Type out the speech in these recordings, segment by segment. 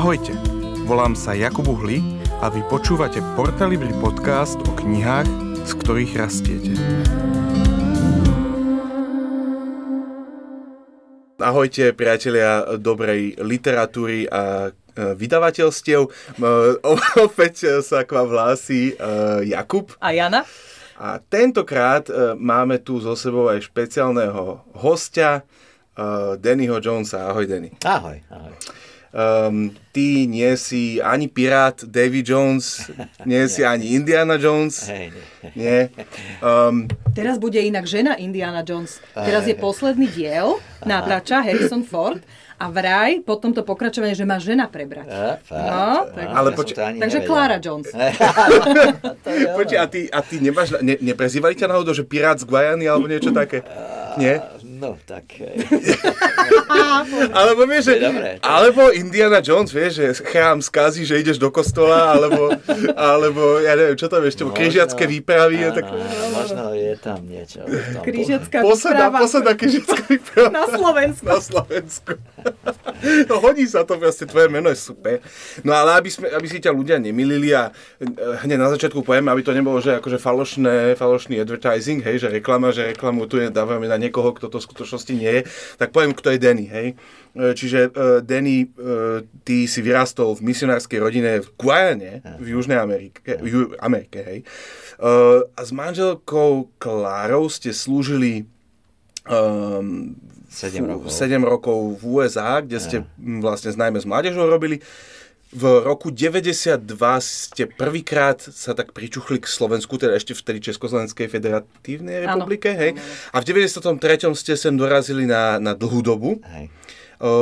Ahojte, volám sa Jakub Uhli a vy počúvate Portalibri podcast o knihách, z ktorých rastiete. Ahojte priatelia dobrej literatúry a e, vydavateľstiev. Opäť sa k vám hlási e, Jakub. A Jana. A tentokrát e, máme tu so sebou aj špeciálneho hostia, Dannyho Jonesa. Ahoj, Danny. Ahoj, ahoj. Um, ty nie si ani pirát Davy Jones, nie si ani Indiana Jones. Nie. Um, Teraz bude inak žena Indiana Jones. Teraz je posledný diel, natáča Harrison Ford a vraj po tomto pokračovanie, že má žena prebrať. A, fakt? No, tak- Ale ja poč- ani Takže nevedel. Clara Jones. Počkej, a ty, a ty nemáš, ne, neprezývali ťa náhodou, že pirát z Guajany alebo niečo také? Nie? No, tak... Alebo vieš, že, To je dobré. alebo Indiana Jones, vieš, že chrám skazí, že ideš do kostola, alebo, alebo ja neviem, čo tam ešte, Možno. križiacké výpravy, je Áno, tak... Možno je tam niečo. tom. Krížecká Posledná, výprava posledná križiacká výprava. na Slovensku. na Slovensku. No hodí sa to proste, tvoje meno je super. No ale aby, sme, aby si ťa ľudia nemilili a eh, hneď na začiatku poviem, aby to nebolo, že akože falošné, falošný advertising, hej, že reklama, že reklamu tu je, dávame na niekoho, kto to skutočnosti nie je, tak poviem, kto je Danny, hej. Eh, Čiže uh, Danny, uh, ty si vyrastol v misionárskej rodine v Guajane, v Južnej Amerike, v Ju- Amerike, hej. Uh, a s manželkou Klárou ste slúžili um, 7 rokov. 7 rokov v USA, kde ste m, vlastne najmä s mládežou robili. V roku 92 ste prvýkrát sa tak pričuchli k Slovensku, teda ešte vtedy Československej federatívnej republike, hej? A v 93. ste sem dorazili na, na dlhú dobu. Hej.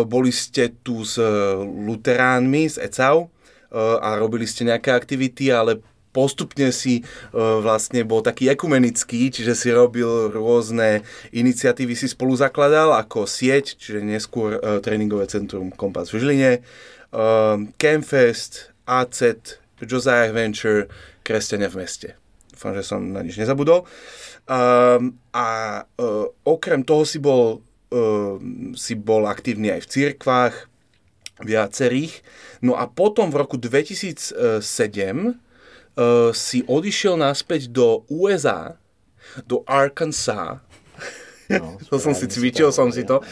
Boli ste tu s luteránmi, z ECAU a robili ste nejaké aktivity, ale postupne si vlastne bol taký ekumenický, čiže si robil rôzne iniciatívy, si spolu zakladal ako sieť, čiže neskôr tréningové centrum Kompas v Žiline, uh, Campfest, AZ, Josiah Adventure, Kresťania v meste. Dúfam, že som na nič nezabudol. Um, a uh, okrem toho si bol, uh, si bol aktívny aj v cirkvách, viacerých. No a potom v roku 2007 uh, si odišiel naspäť do USA, do Arkansas, No, to som si cvičil, som si to.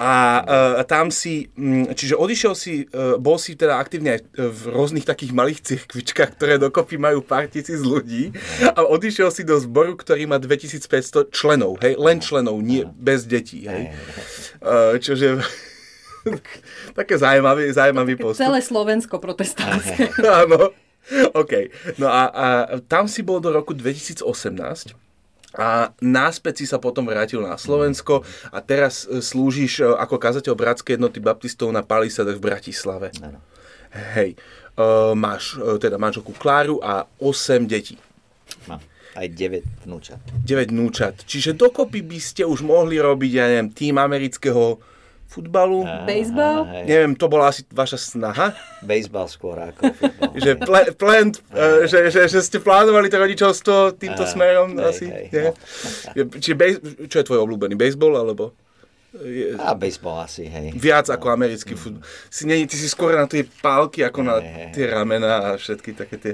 A uh, tam si, mm, čiže odišiel si, uh, bol si teda aktívne aj v rôznych takých malých cirkvičkách, ktoré dokopy majú pár tisíc ľudí a odišiel si do zboru, ktorý má 2500 členov, hej, len členov, nie bez detí, hej. Uh, čože také zaujímavý, zaujímavý postup. Celé Slovensko protestantské. Áno. OK. No a, a tam si bol do roku 2018 a náspäť si sa potom vrátil na Slovensko a teraz e, slúžiš e, ako kazateľ Bratskej jednoty baptistov na Palisadech v Bratislave. Áno. Hej. Uh, máš teda manželku Kláru a 8 detí. Mám aj 9 vnúčat. 9 núčat. Čiže dokopy by ste už mohli robiť, ja neviem, tým amerického futbalu. Baseball? Neviem, to bola asi vaša snaha. Baseball skôr ako futbal. že, ple, plant, uh, že, že, že ste plánovali to rodičovstvo týmto Á, smerom hej, asi? hej, nie? no. Je- Či bej, čo je tvoj obľúbený? Baseball alebo je, A baseball asi, hej. viac ako americký futbal? Si, nie, ty si skôr na tie pálky ako na tie ramena a všetky také tie...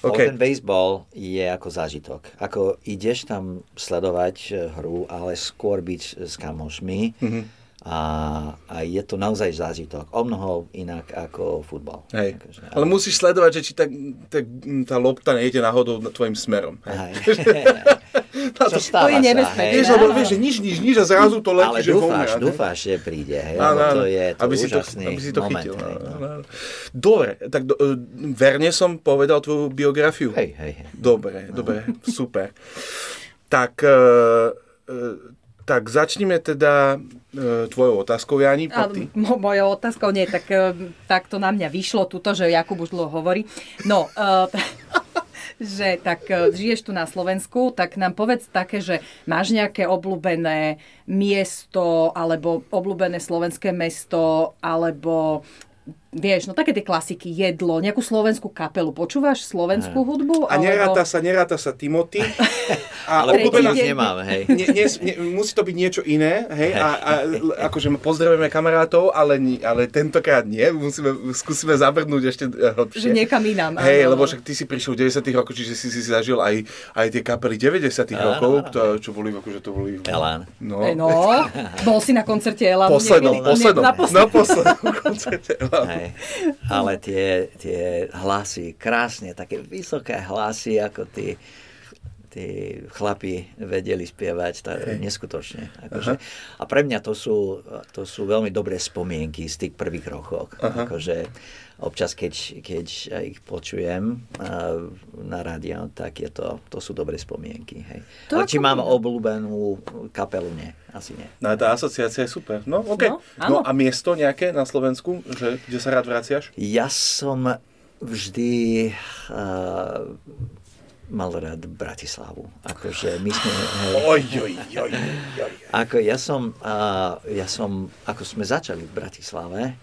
Okay. OK. Ten baseball je ako zážitok. Ako ideš tam sledovať eh, hru, ale skôr byť s kamošmi. Mhm. Mm-hmm. A, a je to naozaj zážitok. O mnoho inak ako futbal. Hej. Akože, Ale musíš sledovať, že či tá, tá, tá lopta nejde náhodou tvojim smerom. Hej. Čo stáva To je nebezpečné. Vieš, lebo vieš, že nič, nič, nič a zrazu to letí, Ale že dúfáš, home hej. dúfáš, že príde. Hej, Áno, áno. to je to aby si to, aby si to moment. chytil. hej, no. áno, áno. Dobre, tak do, e, verne som povedal tvoju biografiu. Hej, hej, hej. Dobre, dobre, super. Tak, e, tak začneme teda e, tvojou otázkou, Jani. A mo- mojou otázkou nie, tak, eh, tak to na mňa vyšlo tuto, že Jakub už dlho hovorí. No, eh, že tak eh, žiješ tu na Slovensku, tak nám povedz také, že máš nejaké obľúbené miesto, alebo obľúbené slovenské mesto, alebo vieš, no také tie klasiky, jedlo, nejakú slovenskú kapelu. Počúvaš slovenskú hudbu? A neráta sa, neráta sa Timothy. A ale obľúbená... nemám, hej. Nie, nie, nie, musí to byť niečo iné, hej. A, a akože pozdravujeme kamarátov, ale, ale tentokrát nie. Musíme, skúsime zabrnúť ešte hlbšie. Že niekam inám. Hej, lebo však ty si prišiel v 90 rokoch, čiže si si zažil aj, aj tie kapely 90 rokov, to, čo boli, akože to boli... Elán. No. no. Bol si na koncerte Elán. Poslednom, poslednom. Na poslednom koncerte Elán. Ale tie, tie hlasy, krásne, také vysoké hlasy, ako ty tí chlapi vedeli spievať tá, neskutočne. Akože. A pre mňa to sú, to sú veľmi dobré spomienky z tých prvých rokov. Akože, občas, keď, keď ich počujem na rádio, tak je to, to sú dobré spomienky. Hej. To Ale či mám obľúbenú kapelu, nie. Asi nie. No tá asociácia je super. No, OK. No, no a miesto nejaké na Slovensku, že, kde sa rád vraciaš? Ja som vždy uh, mal rád Bratislavu. Akože my sme... Oj, oj, oj, oj. Ako ja som, uh, ja som, ako sme začali v Bratislave,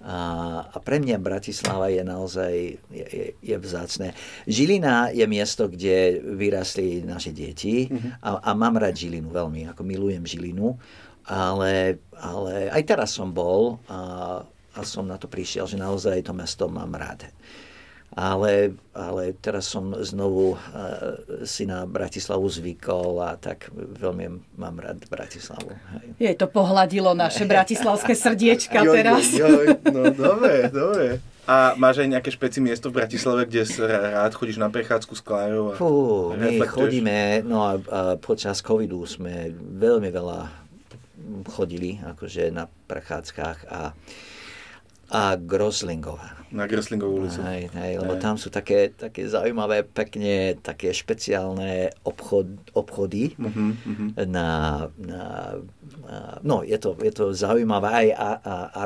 a, a pre mňa Bratislava je naozaj je, je, je vzácne. Žilina je miesto, kde vyrastli naše deti mm-hmm. a, a mám rád Žilinu veľmi, ako milujem Žilinu, ale, ale aj teraz som bol a, a som na to prišiel, že naozaj to mesto mám rád ale, ale teraz som znovu uh, si na Bratislavu zvykol a tak veľmi mám rád Bratislavu. Hej. Je to pohľadilo naše bratislavské srdiečka jo, teraz. Jo, jo, no dobre, dobre. A máš aj nejaké špeci miesto v Bratislave, kde rád chodíš na prechádzku s Klárou? A Fú, my chodíme, no a, a počas covidu sme veľmi veľa chodili akože na prechádzkach a a Groslingová. Na Groslingovú ulicu. Aj, aj, lebo aj. tam sú také, také zaujímavé, pekne také špeciálne obchod, obchody uh-huh, uh-huh. Na, na, na, no je to, je to zaujímavé aj, a, a, a,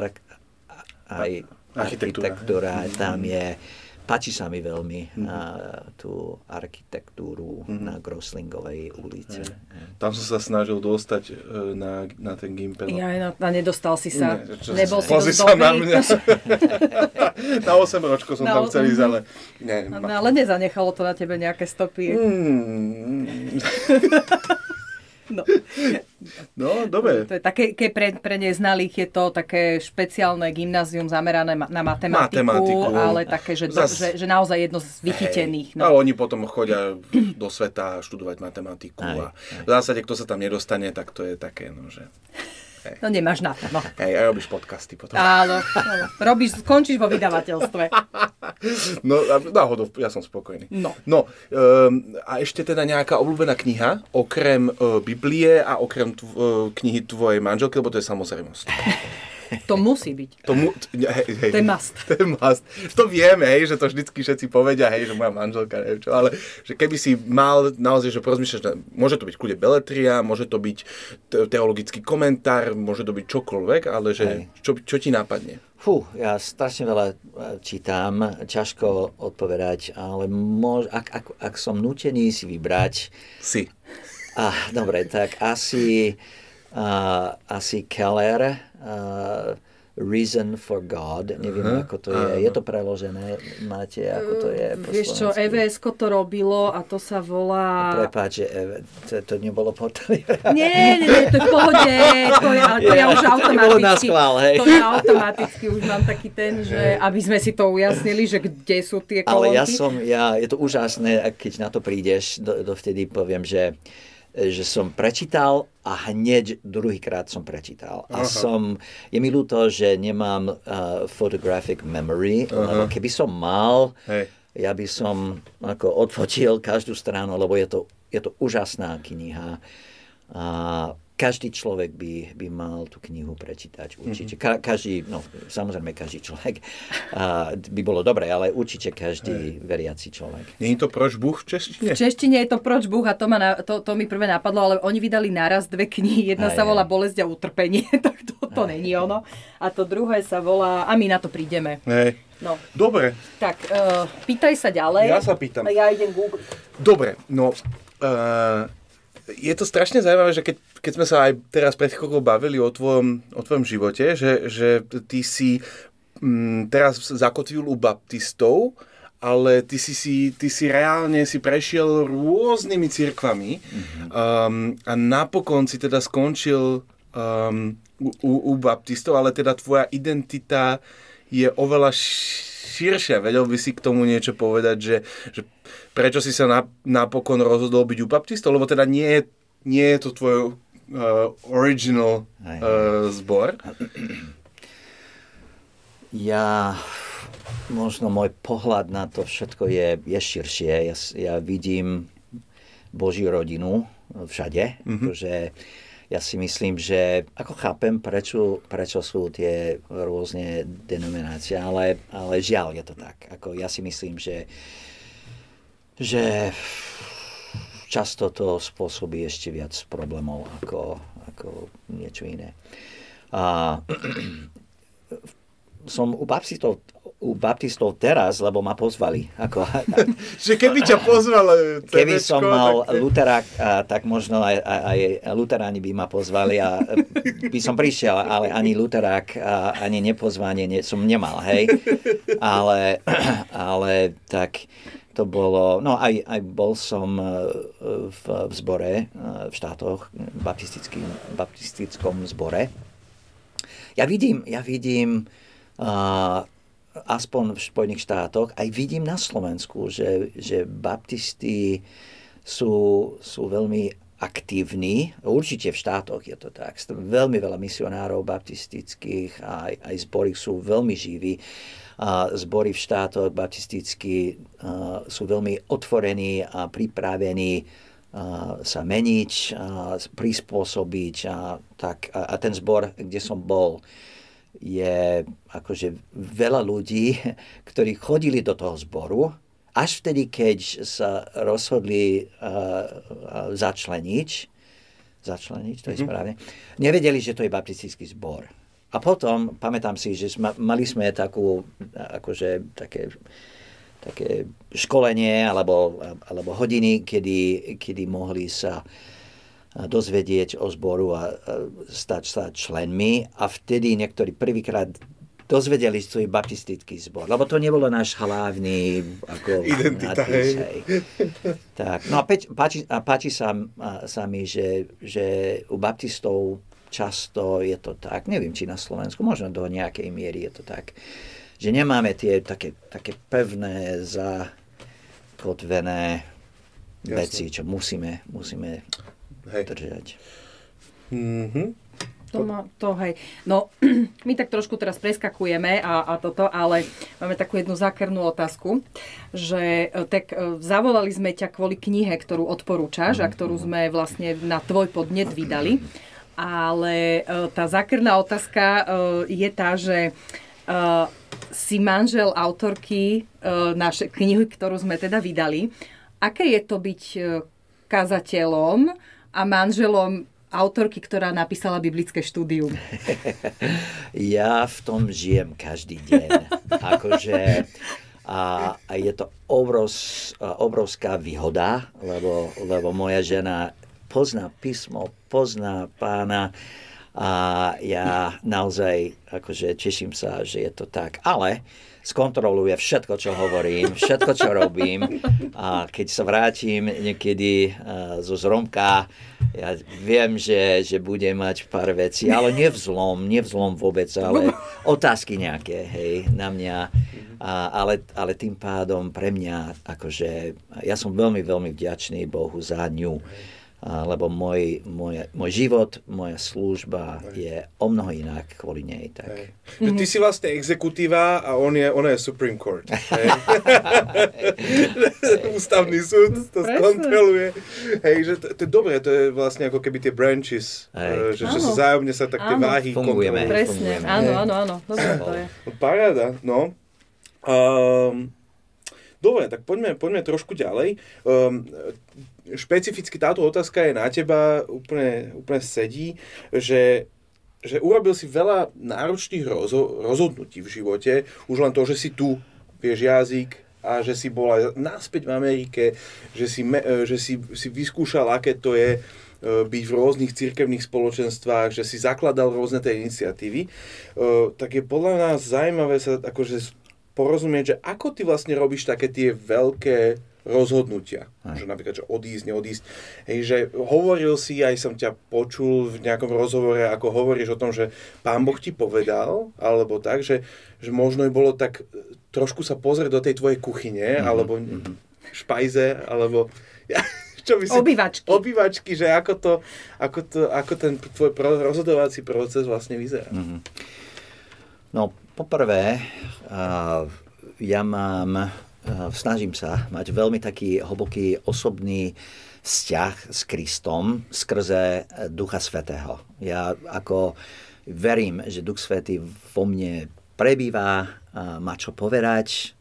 aj architektúra. architektúra. Tam je Páči sa mi veľmi mm-hmm. uh, tú architektúru mm-hmm. na Groslingovej ulici. Je. Tam som sa snažil dostať uh, na, na ten Gimpel. Ja, no, a nedostal si sa. Ne, čo, Nebol si dosť sa na mňa. na 8 ročko som na tam chcel ísť, ale... Ne, no, ale nezanechalo to na tebe nejaké stopy. Mm. No. no, dobre. To je také, keď pre, pre neznalých je to také špeciálne gymnázium zamerané na matematiku, matematiku. ale také, že, Zas... že, že naozaj jedno z vychytených. No. A oni potom chodia do sveta študovať matematiku aj, a v zásade, kto sa tam nedostane, tak to je také, no, že... Hej. No nemáš na to. No. Hej, a robíš podcasty potom. Áno, áno. Robíš, skončíš vo vydavateľstve. No, náhodou, ja som spokojný. No. No, um, a ešte teda nejaká obľúbená kniha, okrem uh, Biblie a okrem tv- uh, knihy tvojej manželky, lebo to je samozrejmosť. To musí byť. To, mu, hej, hej, to je must. To je must. To vieme, hej, že to vždycky všetci povedia, hej, že moja manželka, neviem čo, ale že keby si mal naozaj, že porozmýšľaš, môže to byť kľude beletria, môže to byť teologický komentár, môže to byť čokoľvek, ale že čo, čo ti nápadne? Fú, ja strašne veľa e, čítam, ťažko odpovedať, ale mož, ak, ak, ak som nutený si vybrať... Si. Ah, dobre, tak asi, uh, asi Keller, uh, Reason for God, neviem uh-huh. ako to je, je to preložené, máte, ako to je po Vieš čo, evs to robilo a to sa volá... Prepáč, že to, to nebolo po Nie, nie, nie, to je v pohode, to, je, to ja, ja už automaticky, schvál, hej. to je automaticky, už mám taký ten, že aby sme si to ujasnili, že kde sú tie kolónky. Ale ja som, ja, je to úžasné, keď na to prídeš, do, dovtedy poviem, že že som prečítal a hneď druhýkrát som prečítal. A Aha. som, je mi ľúto, že nemám uh, photographic memory, Aha. lebo keby som mal, Hej. ja by som ako odfotil každú stranu, lebo je to, je to úžasná kniha. A každý človek by, by mal tú knihu prečítať určite. Ka- každý, no samozrejme každý človek a, by bolo dobré, ale určite každý Hej. veriaci človek. Nie je to proč Bůh v češtine? V češtine je to proč Bůh a to, ma na, to, to mi prvé napadlo, ale oni vydali naraz dve knihy. Jedna Aj, sa volá Bolesť a utrpenie, tak to, to není ono. A to druhé sa volá, a my na to prídeme. Hej. No. Dobre. Tak, uh, pýtaj sa ďalej. Ja sa pýtam. Ja idem Google. Dobre, no... Uh, je to strašne zaujímavé, že keď, keď sme sa aj teraz pred chvíľou bavili o tvojom, o tvojom živote, že, že ty si mm, teraz zakotvil u baptistov, ale ty si, si, ty si reálne si prešiel rôznymi cirkvami mm-hmm. um, a napokon si teda skončil um, u, u baptistov, ale teda tvoja identita je oveľa širšia. Vedel by si k tomu niečo povedať, že, že prečo si sa napokon rozhodol byť u baptistov, lebo teda nie nie je to tvoj uh, original uh, zbor. Ja možno môj pohľad na to všetko je, je širšie. Ja, ja vidím Božiu rodinu všade, mm-hmm. že ja si myslím, že ako chápem, prečo, prečo sú tie rôzne denominácie, ale, ale žiaľ je to tak. Ako ja si myslím, že, že často to spôsobí ešte viac problémov ako, ako niečo iné. A, som u baptistov u baptistov teraz, lebo ma pozvali. Ako, že keby ťa pozval Keby som mal tak... luterák, tak možno aj, aj luteráni by ma pozvali a by som prišiel, ale ani luterák, ani nepozvanie ne, som nemal, hej. Ale, ale tak to bolo, no aj, aj bol som e, v, v zbore, e, v štátoch, v baptistickom zbore. Ja vidím, ja vidím uh, aspoň v Spojených štátoch, aj vidím na Slovensku, že, že baptisti sú, sú veľmi aktívni. Určite v štátoch je to tak. Veľmi veľa misionárov baptistických a aj, aj zbory sú veľmi živí. A zbory v štátoch baptistickí sú veľmi otvorení a pripravení sa meniť, a prispôsobiť. A, tak, a, a ten zbor, kde som bol, je akože veľa ľudí, ktorí chodili do toho zboru, až vtedy, keď sa rozhodli uh, začleniť, začleniť, to je mm-hmm. správne, nevedeli, že to je baptistický zbor. A potom, pamätám si, že sme, mali sme takú, akože také, také školenie alebo, alebo hodiny, kedy, kedy mohli sa dozvedieť o zboru a stať sa členmi. A vtedy niektorí prvýkrát dozvedeli svoj baptistický zbor, lebo to nebolo náš hlavný ako Identita, nadpis, hej. Tak, no a, peč, páči, a páči sa, sa mi, že, že u baptistov často je to tak, neviem, či na Slovensku, možno do nejakej miery je to tak, že nemáme tie také, také pevné, zakotvené Jasne. veci, čo musíme, musíme hej. držať. Mm-hmm. To, má, to hej. No, my tak trošku teraz preskakujeme a, a toto, ale máme takú jednu zákernú otázku, že e, tak e, zavolali sme ťa kvôli knihe, ktorú odporúčaš a ktorú sme vlastne na tvoj podnet vydali. Ale e, tá zákerná otázka je tá, že si manžel autorky naše knihy, ktorú sme teda vydali. Aké je to byť kazateľom, a manželom autorky, ktorá napísala biblické štúdium. ja v tom žijem každý deň. akože a, a je to obrovs, obrovská výhoda, lebo, lebo moja žena pozná písmo, pozná pána a ja naozaj akože teším sa, že je to tak. Ale skontroluje všetko, čo hovorím, všetko, čo robím. A keď sa vrátim niekedy uh, zo zromka, ja viem, že, že budem mať pár vecí, ale nevzlom, nevzlom vôbec, ale otázky nejaké, hej, na mňa. A, ale, ale tým pádom pre mňa, akože, ja som veľmi, veľmi vďačný Bohu za ňu lebo môj, môj, môj život, moja služba je o mnoho inak kvôli nej. Tak. Hej. Ty si vlastne exekutíva a on je, ona je Supreme Court. Hej. Ústavný súd to Presne. skontroluje. Hej, že to, to je dobré, to je vlastne ako keby tie branches, hej. že, že sa zájomne sa tak tie váhy Fungujeme. Presne, Fungujeme. áno, áno, áno. Dobre to je. Paráda, no. Um, dobre, tak poďme, poďme trošku ďalej. Um, špecificky táto otázka je na teba úplne, úplne sedí, že, že urobil si veľa náročných rozho- rozhodnutí v živote, už len to, že si tu, vieš jazyk a že si bola naspäť v Amerike, že si, me, že si, si vyskúšal, aké to je byť v rôznych cirkevných spoločenstvách, že si zakladal rôzne tie iniciatívy, tak je podľa nás zaujímavé sa akože porozumieť, že ako ty vlastne robíš také tie veľké rozhodnutia. Aj. Že napríklad, že odísť, neodísť. Hej, že hovoril si, aj som ťa počul v nejakom rozhovore, ako hovoríš o tom, že pán Boh ti povedal, alebo tak, že, že možno by bolo tak trošku sa pozrieť do tej tvojej kuchyne, mm-hmm. alebo mm-hmm. špajze, alebo... čo by si, obývačky. Obývačky, že ako, to, ako, to, ako ten tvoj rozhodovací proces vlastne vyzerá. Mm-hmm. No, poprvé, uh, ja mám snažím sa mať veľmi taký hlboký osobný vzťah s Kristom skrze eh, Ducha Svetého. Ja ako verím, že Duch Svetý vo mne prebýva, má čo povedať,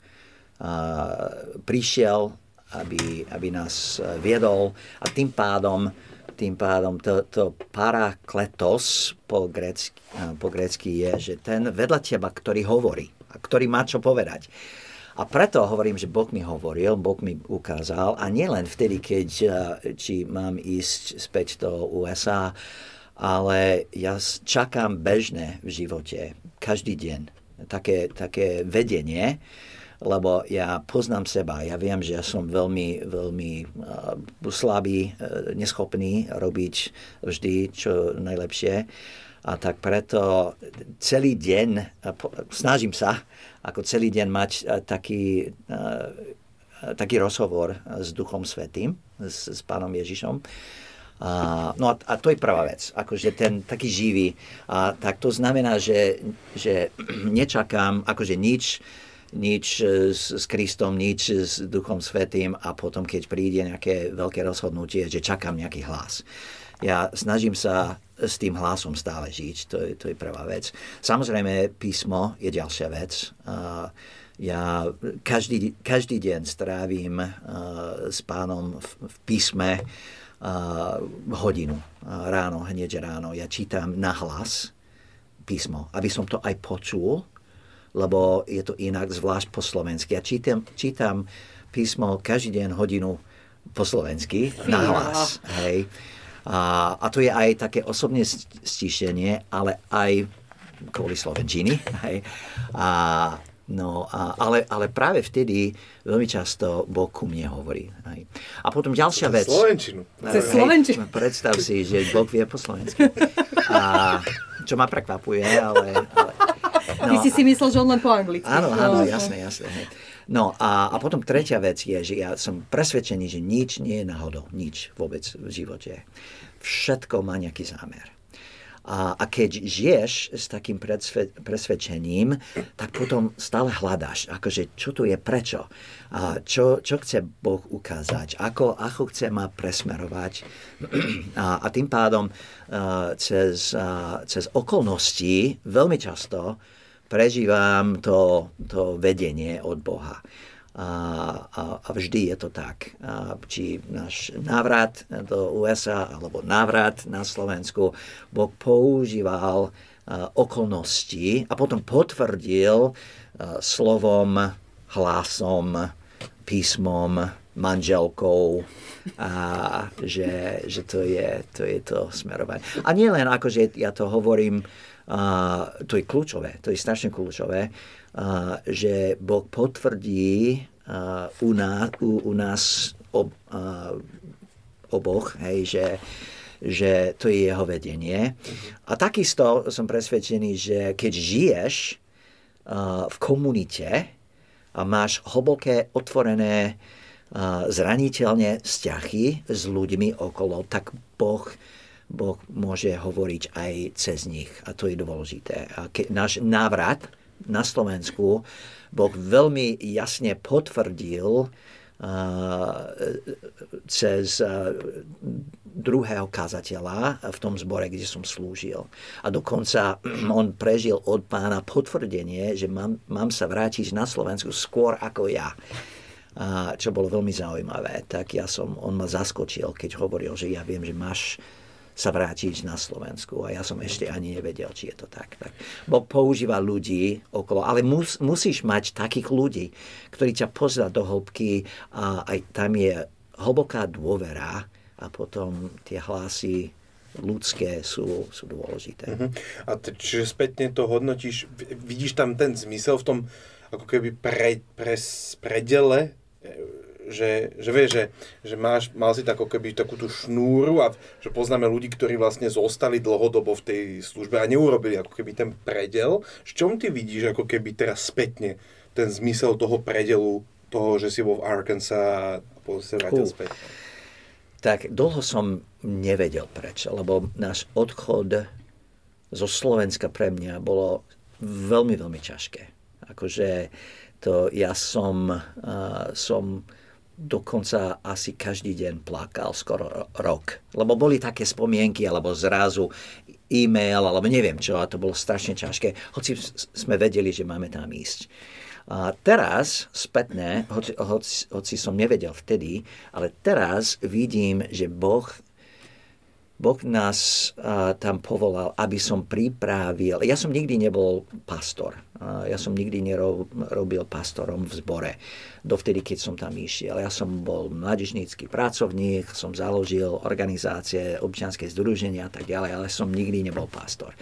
prišiel, aby, aby nás eh, viedol a tým pádom tým pádom to, to parakletos po grécky, po grécky je, že ten vedľa teba, ktorý hovorí a ktorý má čo povedať. A preto hovorím, že Boh mi hovoril, Boh mi ukázal. A nielen vtedy, keď eh, či mám ísť späť do USA, ale ja čakám bežne v živote, každý deň, také, také vedenie, lebo ja poznám seba, ja viem, že ja som veľmi, veľmi uh, slabý, uh, neschopný robiť vždy čo najlepšie. A tak preto celý deň, uh, snažím sa ako celý deň mať eh, taký, eh, taký rozhovor s Duchom Svetým, s, s Pánom Ježišom. A, no a, a to je prvá vec, akože ten taký živý. A tak to znamená, že, že nečakám akože nič, nič s, s Kristom, nič s Duchom Svetým a potom, keď príde nejaké veľké rozhodnutie, že čakám nejaký hlas. Ja snažím sa s tým hlasom stále žiť, to je, to je prvá vec. Samozrejme, písmo je ďalšia vec. Ja každý, každý deň strávim s pánom v, v písme hodinu ráno, hneď ráno. Ja čítam na hlas písmo, aby som to aj počul, lebo je to inak, zvlášť po slovensky. Ja čítam, čítam písmo každý deň hodinu po slovensky, na hlas. Hej. A, a to je aj také osobné stíšenie, ale aj kvôli Slovenčiny. Hej. A, no, a, ale, ale práve vtedy veľmi často Boh ku mne hovorí. Hej. A potom ďalšia vec. Slovenčinu. Cez Slovenčinu. Predstav si, že Boh vie po slovensky. A, čo ma prekvapuje, ale... ale no, Ty si si myslel, že on len po anglicky. Áno, áno, no. jasné, jasné. No a, a potom tretia vec je, že ja som presvedčený, že nič nie je náhodou. Nič vôbec v živote. Všetko má nejaký zámer. A, a keď žiješ s takým presvedčením, tak potom stále hľadáš, akože čo tu je, prečo, a čo, čo chce Boh ukázať, ako, ako chce ma presmerovať. A, a tým pádom uh, cez, uh, cez okolnosti veľmi často prežívam to, to vedenie od Boha. A, a, a vždy je to tak. A či náš návrat do USA alebo návrat na Slovensku, Boh používal okolnosti a potom potvrdil slovom, hlasom, písmom, manželkou, a že, že to, je, to je to smerovanie. A nie len ako, že ja to hovorím a to je kľúčové, to je strašne kľúčové, a, že Boh potvrdí a, u, nás, u, u nás ob, a, oboch, hej, že, že to je jeho vedenie. A takisto som presvedčený, že keď žiješ a, v komunite a máš hlboké, otvorené, a, zraniteľne vzťahy s ľuďmi okolo, tak Boh Boh môže hovoriť aj cez nich a to je dôležité. A ke, náš návrat na Slovensku Boh veľmi jasne potvrdil cez uh, druhého kazateľa v tom zbore, kde som slúžil. A dokonca on prežil od pána potvrdenie, že mám, mám sa vrátiť na Slovensku skôr ako ja. A čo bolo veľmi zaujímavé. Tak ja som, on ma zaskočil, keď hovoril, že ja viem, že máš sa vrátiť na Slovensku. A ja som ešte ani nevedel, či je to tak. tak. Bo používa ľudí okolo, ale mus, musíš mať takých ľudí, ktorí ťa pozrá do hĺbky a aj tam je hlboká dôvera a potom tie hlasy ľudské sú, sú dôležité. Uh-huh. A t- čiže spätne to hodnotíš, vidíš tam ten zmysel v tom ako keby pre, pre, predele že, že vieš, že, že máš, mal si tako keby takú tú šnúru a že poznáme ľudí, ktorí vlastne zostali dlhodobo v tej službe a neurobili ako keby ten predel. V čom ty vidíš ako keby teraz spätne ten zmysel toho predelu, toho, že si bol v Arkansas a potom sa vrátil späť? Tak dlho som nevedel prečo, lebo náš odchod zo Slovenska pre mňa bolo veľmi, veľmi ťažké. Akože to ja som, uh, som dokonca asi každý deň plakal skoro rok. Lebo boli také spomienky, alebo zrazu e-mail, alebo neviem čo, a to bolo strašne ťažké, hoci sme vedeli, že máme tam ísť. A teraz, spätne, hoci, hoci, hoci som nevedel vtedy, ale teraz vidím, že Boh Boh nás tam povolal, aby som pripravil. Ja som nikdy nebol pastor. Ja som nikdy nerobil pastorom v zbore. Dovtedy, keď som tam išiel. Ja som bol mladížnícky pracovník, som založil organizácie, občianske združenia a tak ďalej, ale som nikdy nebol pastor.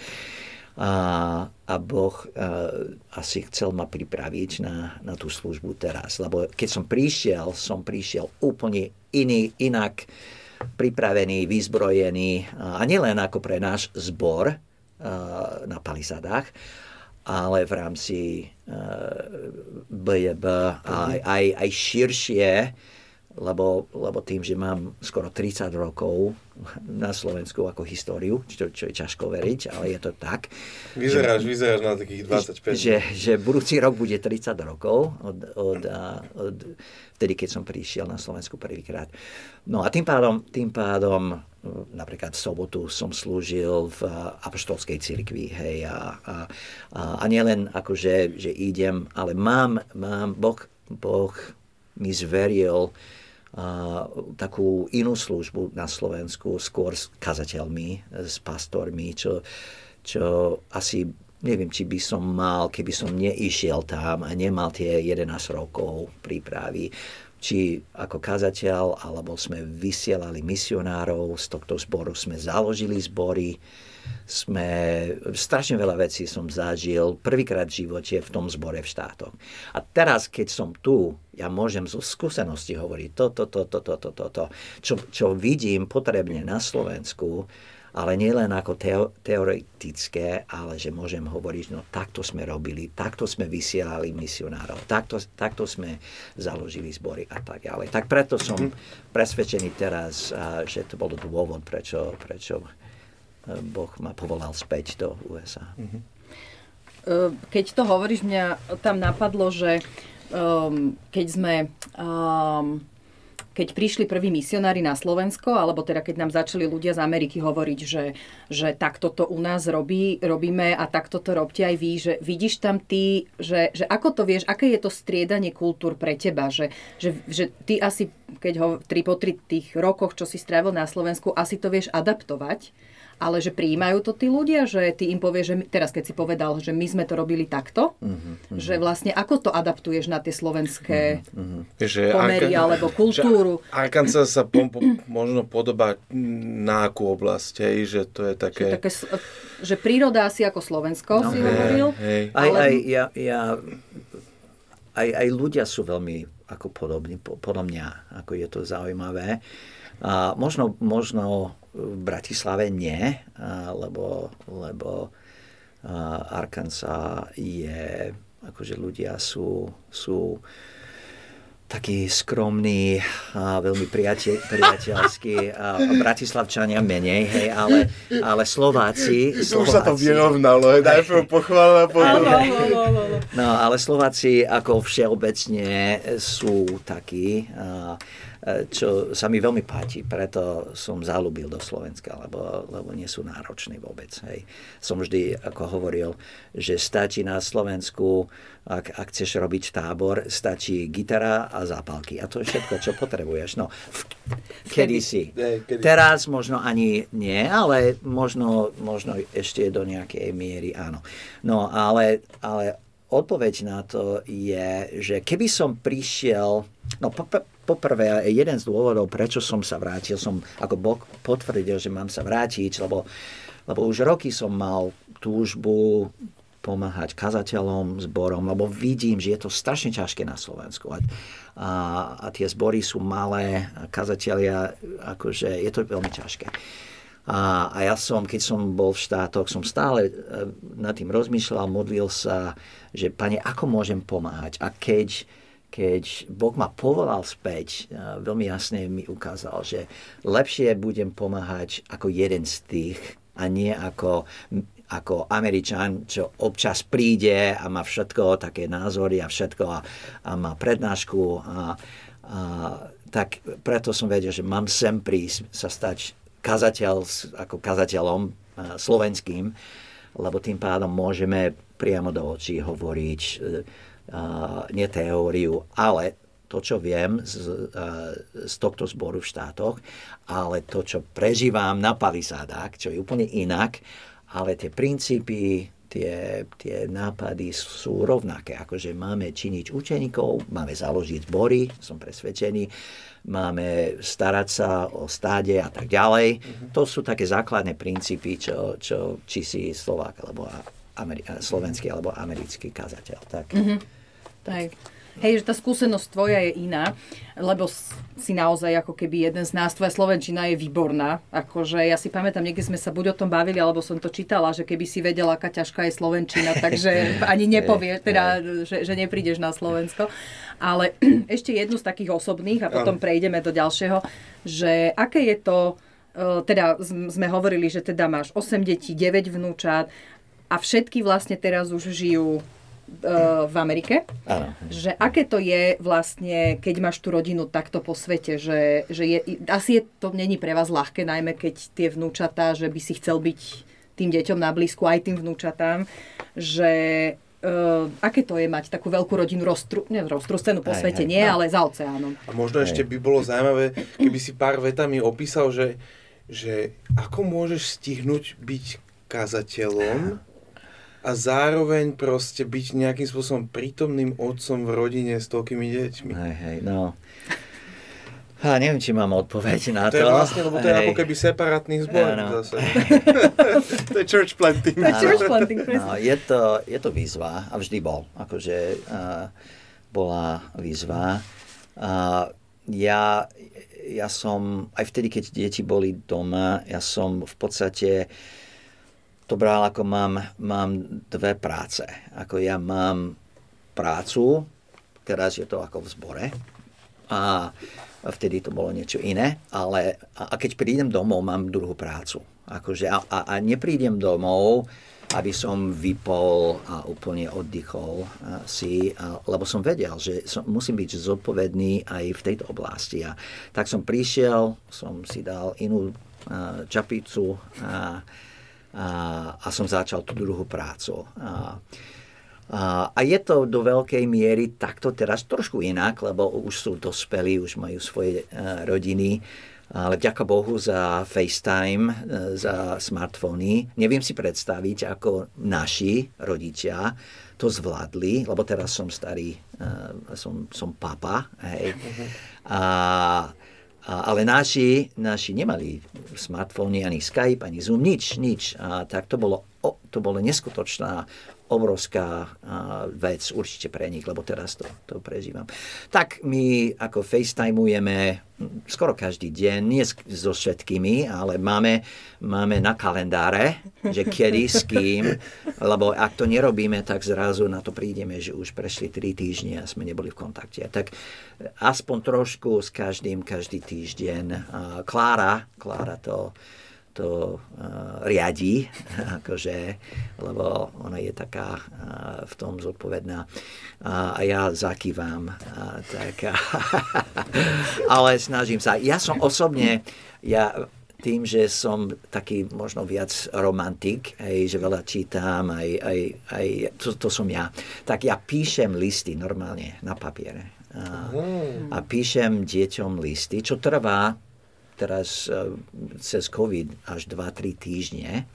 A, a Boh uh, asi chcel ma pripraviť na, na tú službu teraz. Lebo keď som prišiel, som prišiel úplne iný, inak pripravený, vyzbrojený a nielen ako pre náš zbor na palisadách, ale v rámci BJB aj, aj, aj širšie lebo, lebo tým, že mám skoro 30 rokov na Slovensku ako históriu, čo, čo je ťažko veriť, ale je to tak. Vyzeráš, že, vyzeráš na takých 25. Že, že budúci rok bude 30 rokov od, od, od vtedy, keď som prišiel na Slovensku prvýkrát. No a tým pádom, tým pádom napríklad v sobotu som slúžil v apoštolskej cirkvi, hej, a, a, a, a nielen akože, že idem, ale mám, mám, Boh, boh mi zveril a, takú inú službu na Slovensku, skôr s kazateľmi, s pastormi, čo, čo asi neviem, či by som mal, keby som neišiel tam a nemal tie 11 rokov prípravy, či ako kazateľ, alebo sme vysielali misionárov, z tohto zboru sme založili zbory, sme, strašne veľa vecí som zažil prvýkrát v živote v tom zbore v štátoch. A teraz, keď som tu, ja môžem zo skúsenosti hovoriť toto, toto, toto, toto, to, čo, čo vidím potrebne na Slovensku, ale nielen ako teo, teoretické, ale že môžem hovoriť, no takto sme robili, takto sme vysielali misionárov, takto, takto sme založili zbory a tak ďalej. Tak preto som mhm. presvedčený teraz, že to bol dôvod, prečo, prečo Boh ma povolal späť do USA. Mhm. Keď to hovoríš, mňa tam napadlo, že um, keď sme um, keď prišli prví misionári na Slovensko, alebo teda keď nám začali ľudia z Ameriky hovoriť, že, že takto to u nás robí, robíme a takto to robte aj vy, že vidíš tam ty, že, že ako to vieš, aké je to striedanie kultúr pre teba, že, že, že ty asi, keď ho tri po tri tých rokoch, čo si strávil na Slovensku, asi to vieš adaptovať ale že prijímajú to tí ľudia, že ty im povieš, že my, teraz keď si povedal, že my sme to robili takto, uh-huh, uh-huh. že vlastne ako to adaptuješ na tie slovenské uh-huh, uh-huh. pomery Arkan- alebo kultúru. Arkansas sa po, po, možno podobá na akú oblasť, hej, že to je také... Že, také, že príroda asi ako Slovensko, no, si hej, hovoril. Hej. Aj, ale... aj, ja, ja, aj, aj ľudia sú veľmi ako podobní, podľa mňa, ako je to zaujímavé. A možno, možno v Bratislave nie, lebo, lebo Arkansas je, akože ľudia sú, sú takí skromní a veľmi priateľ, priateľskí a, a Bratislavčania menej, hej, ale, ale Slováci... Slováci Už sa to vyrovnalo, najprv pochvála, potom... No, ale Slováci ako všeobecne sú takí, a, čo sa mi veľmi páči, preto som zalúbil do Slovenska, lebo, lebo nie sú nároční vôbec. Hej. Som vždy ako hovoril, že stačí na Slovensku, ak, ak chceš robiť tábor, stačí gitara a zápalky. A to je všetko, čo potrebuješ. No, kedy si. Teraz možno ani nie, ale možno, možno ešte do nejakej miery áno. No, ale, ale odpoveď na to je, že keby som prišiel, no poprvé jeden z dôvodov, prečo som sa vrátil, som ako Boh potvrdil, že mám sa vrátiť, lebo, lebo už roky som mal túžbu pomáhať kazateľom, zborom, lebo vidím, že je to strašne ťažké na Slovensku. A, a, a tie zbory sú malé, kazatelia, akože je to veľmi ťažké. A, a ja som, keď som bol v štátoch, som stále e, nad tým rozmýšľal, modlil sa, že pane, ako môžem pomáhať? A keď, keď Boh ma povolal späť, e, veľmi jasne mi ukázal, že lepšie budem pomáhať ako jeden z tých, a nie ako ako Američan, čo občas príde a má všetko, také názory a všetko a, a má prednášku. A, a, tak preto som vedel, že mám sem prísť sa stať kazateľ, ako kazateľom a, slovenským, lebo tým pádom môžeme priamo do očí hovoriť a, nie teóriu, ale to, čo viem z, z tohto zboru v štátoch, ale to, čo prežívam na palisádach, čo je úplne inak ale tie princípy, tie, tie nápady sú rovnaké. Akože máme činiť učeníkov, máme založiť zbory, som presvedčený, máme starať sa o stáde a tak ďalej. Uh-huh. To sú také základné princípy, čo, čo či si Slovák alebo Ameri- slovenský alebo americký kazateľ. Tak. Uh-huh. Tak. Hej, že tá skúsenosť tvoja je iná, lebo si naozaj ako keby jeden z nás, tvoja Slovenčina je výborná. Akože ja si pamätám, niekde sme sa buď o tom bavili, alebo som to čítala, že keby si vedela, aká ťažká je Slovenčina, takže ani nepovie, teda, že, že neprídeš na Slovensko. Ale ešte jednu z takých osobných a potom prejdeme do ďalšieho, že aké je to, e, teda sme hovorili, že teda máš 8 detí, 9 vnúčat a všetky vlastne teraz už žijú v Amerike. Áno. Že aké to je vlastne, keď máš tú rodinu takto po svete, že, že je, asi je, to není pre vás ľahké, najmä keď tie vnúčatá, že by si chcel byť tým deťom na blízku, aj tým vnúčatám, že Uh, aké to je mať takú veľkú rodinu roztru, ne, roztrustenú po aj, svete, aj, nie, no. ale za oceánom. A možno aj. ešte by bolo zaujímavé, keby si pár vetami opísal, že, že ako môžeš stihnúť byť kazateľom a zároveň proste byť nejakým spôsobom prítomným otcom v rodine s toľkými deťmi. Hej, hej, no. A neviem, či mám odpoveď na to. To je vlastne, lebo to je ako keby separátny zbor no. zase. to je church planting. To je church planting, no, je, to, je to výzva a vždy bol. Akože uh, bola výzva. Uh, ja, ja som, aj vtedy, keď deti boli doma, ja som v podstate uh, to bral ako mám, mám dve práce. Ako ja mám prácu, teraz je to ako v zbore a vtedy to bolo niečo iné, ale a, a keď prídem domov, mám druhú prácu. Akože, a, a, a neprídem domov, aby som vypol a úplne oddychol si, a, lebo som vedel, že som, musím byť zodpovedný aj v tejto oblasti. A tak som prišiel, som si dal inú a, čapicu a, a, a som začal tú druhú prácu. A, a, a je to do veľkej miery takto teraz trošku inak, lebo už sú dospelí, už majú svoje uh, rodiny, ale vďaka Bohu za FaceTime, uh, za smartfóny. Neviem si predstaviť, ako naši rodičia to zvládli, lebo teraz som starý, uh, som, som papa, hej. Uh-huh. A, a, ale naši, naši nemali smartfóny, ani Skype, ani Zoom, nič, nič. A tak to bolo, o, to bolo neskutočná obrovská vec určite pre nich, lebo teraz to, to prežívam. Tak my ako FaceTimeujeme skoro každý deň, nie so všetkými, ale máme, máme na kalendáre, že kedy, s kým, lebo ak to nerobíme, tak zrazu na to prídeme, že už prešli tri týždne a sme neboli v kontakte. Tak aspoň trošku s každým, každý týždeň. Klára, Klára to to uh, riadí, akože, lebo ona je taká uh, v tom zodpovedná a ja zakývam. Uh, tak, ale snažím sa. Ja som osobne, ja tým, že som taký možno viac romantik, aj, že veľa čítam, aj, aj, aj to, to som ja, tak ja píšem listy normálne na papiere. A, a píšem deťom listy, čo trvá teraz e, cez COVID až 2-3 týždne.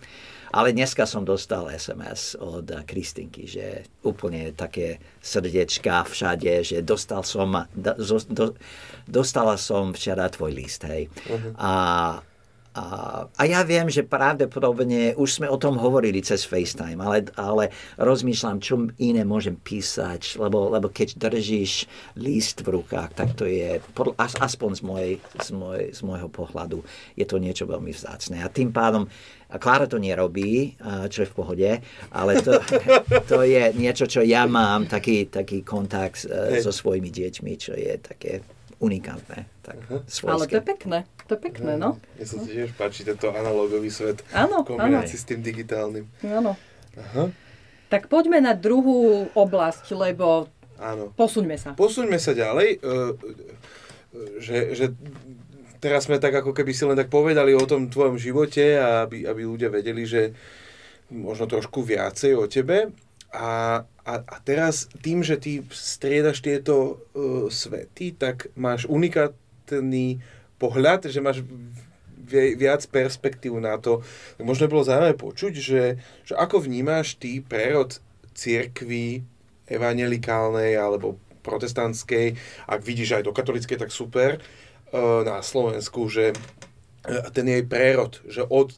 Ale dneska som dostal SMS od Kristinky, že úplne také srdiečka všade, že dostal som, do, do, dostala som včera tvoj list, hej. Uh-huh. A a, a ja viem, že pravdepodobne už sme o tom hovorili cez FaceTime, ale, ale rozmýšľam, čo iné môžem písať, lebo, lebo keď držíš list v rukách, tak to je, aspoň z, mojej, z, moj, z môjho pohľadu, je to niečo veľmi vzácne. A tým pádom, a Klára to nerobí, čo je v pohode, ale to, to je niečo, čo ja mám, taký, taký kontakt e, so svojimi deťmi, čo je také unikátne. Tak, Ale to je pekné, to je pekné, no. Mne sa tiež páči tento analogový svet áno, v kombinácii áno. s tým digitálnym. Áno. Aha. Tak poďme na druhú oblasť, lebo áno. posuňme sa. Posuňme sa ďalej. E, že, že teraz sme tak ako keby si len tak povedali o tom tvojom živote, aby, aby ľudia vedeli, že možno trošku viacej o tebe. A, a, a teraz tým, že ty striedaš tieto uh, svety, tak máš unikátny pohľad, že máš vi, viac perspektív na to. Možno bolo zaujímavé počuť, že, že ako vnímaš ty prerod cirkvy evangelikálnej alebo protestantskej, ak vidíš aj do katolickej, tak super, uh, na Slovensku, že ten jej prerod, že od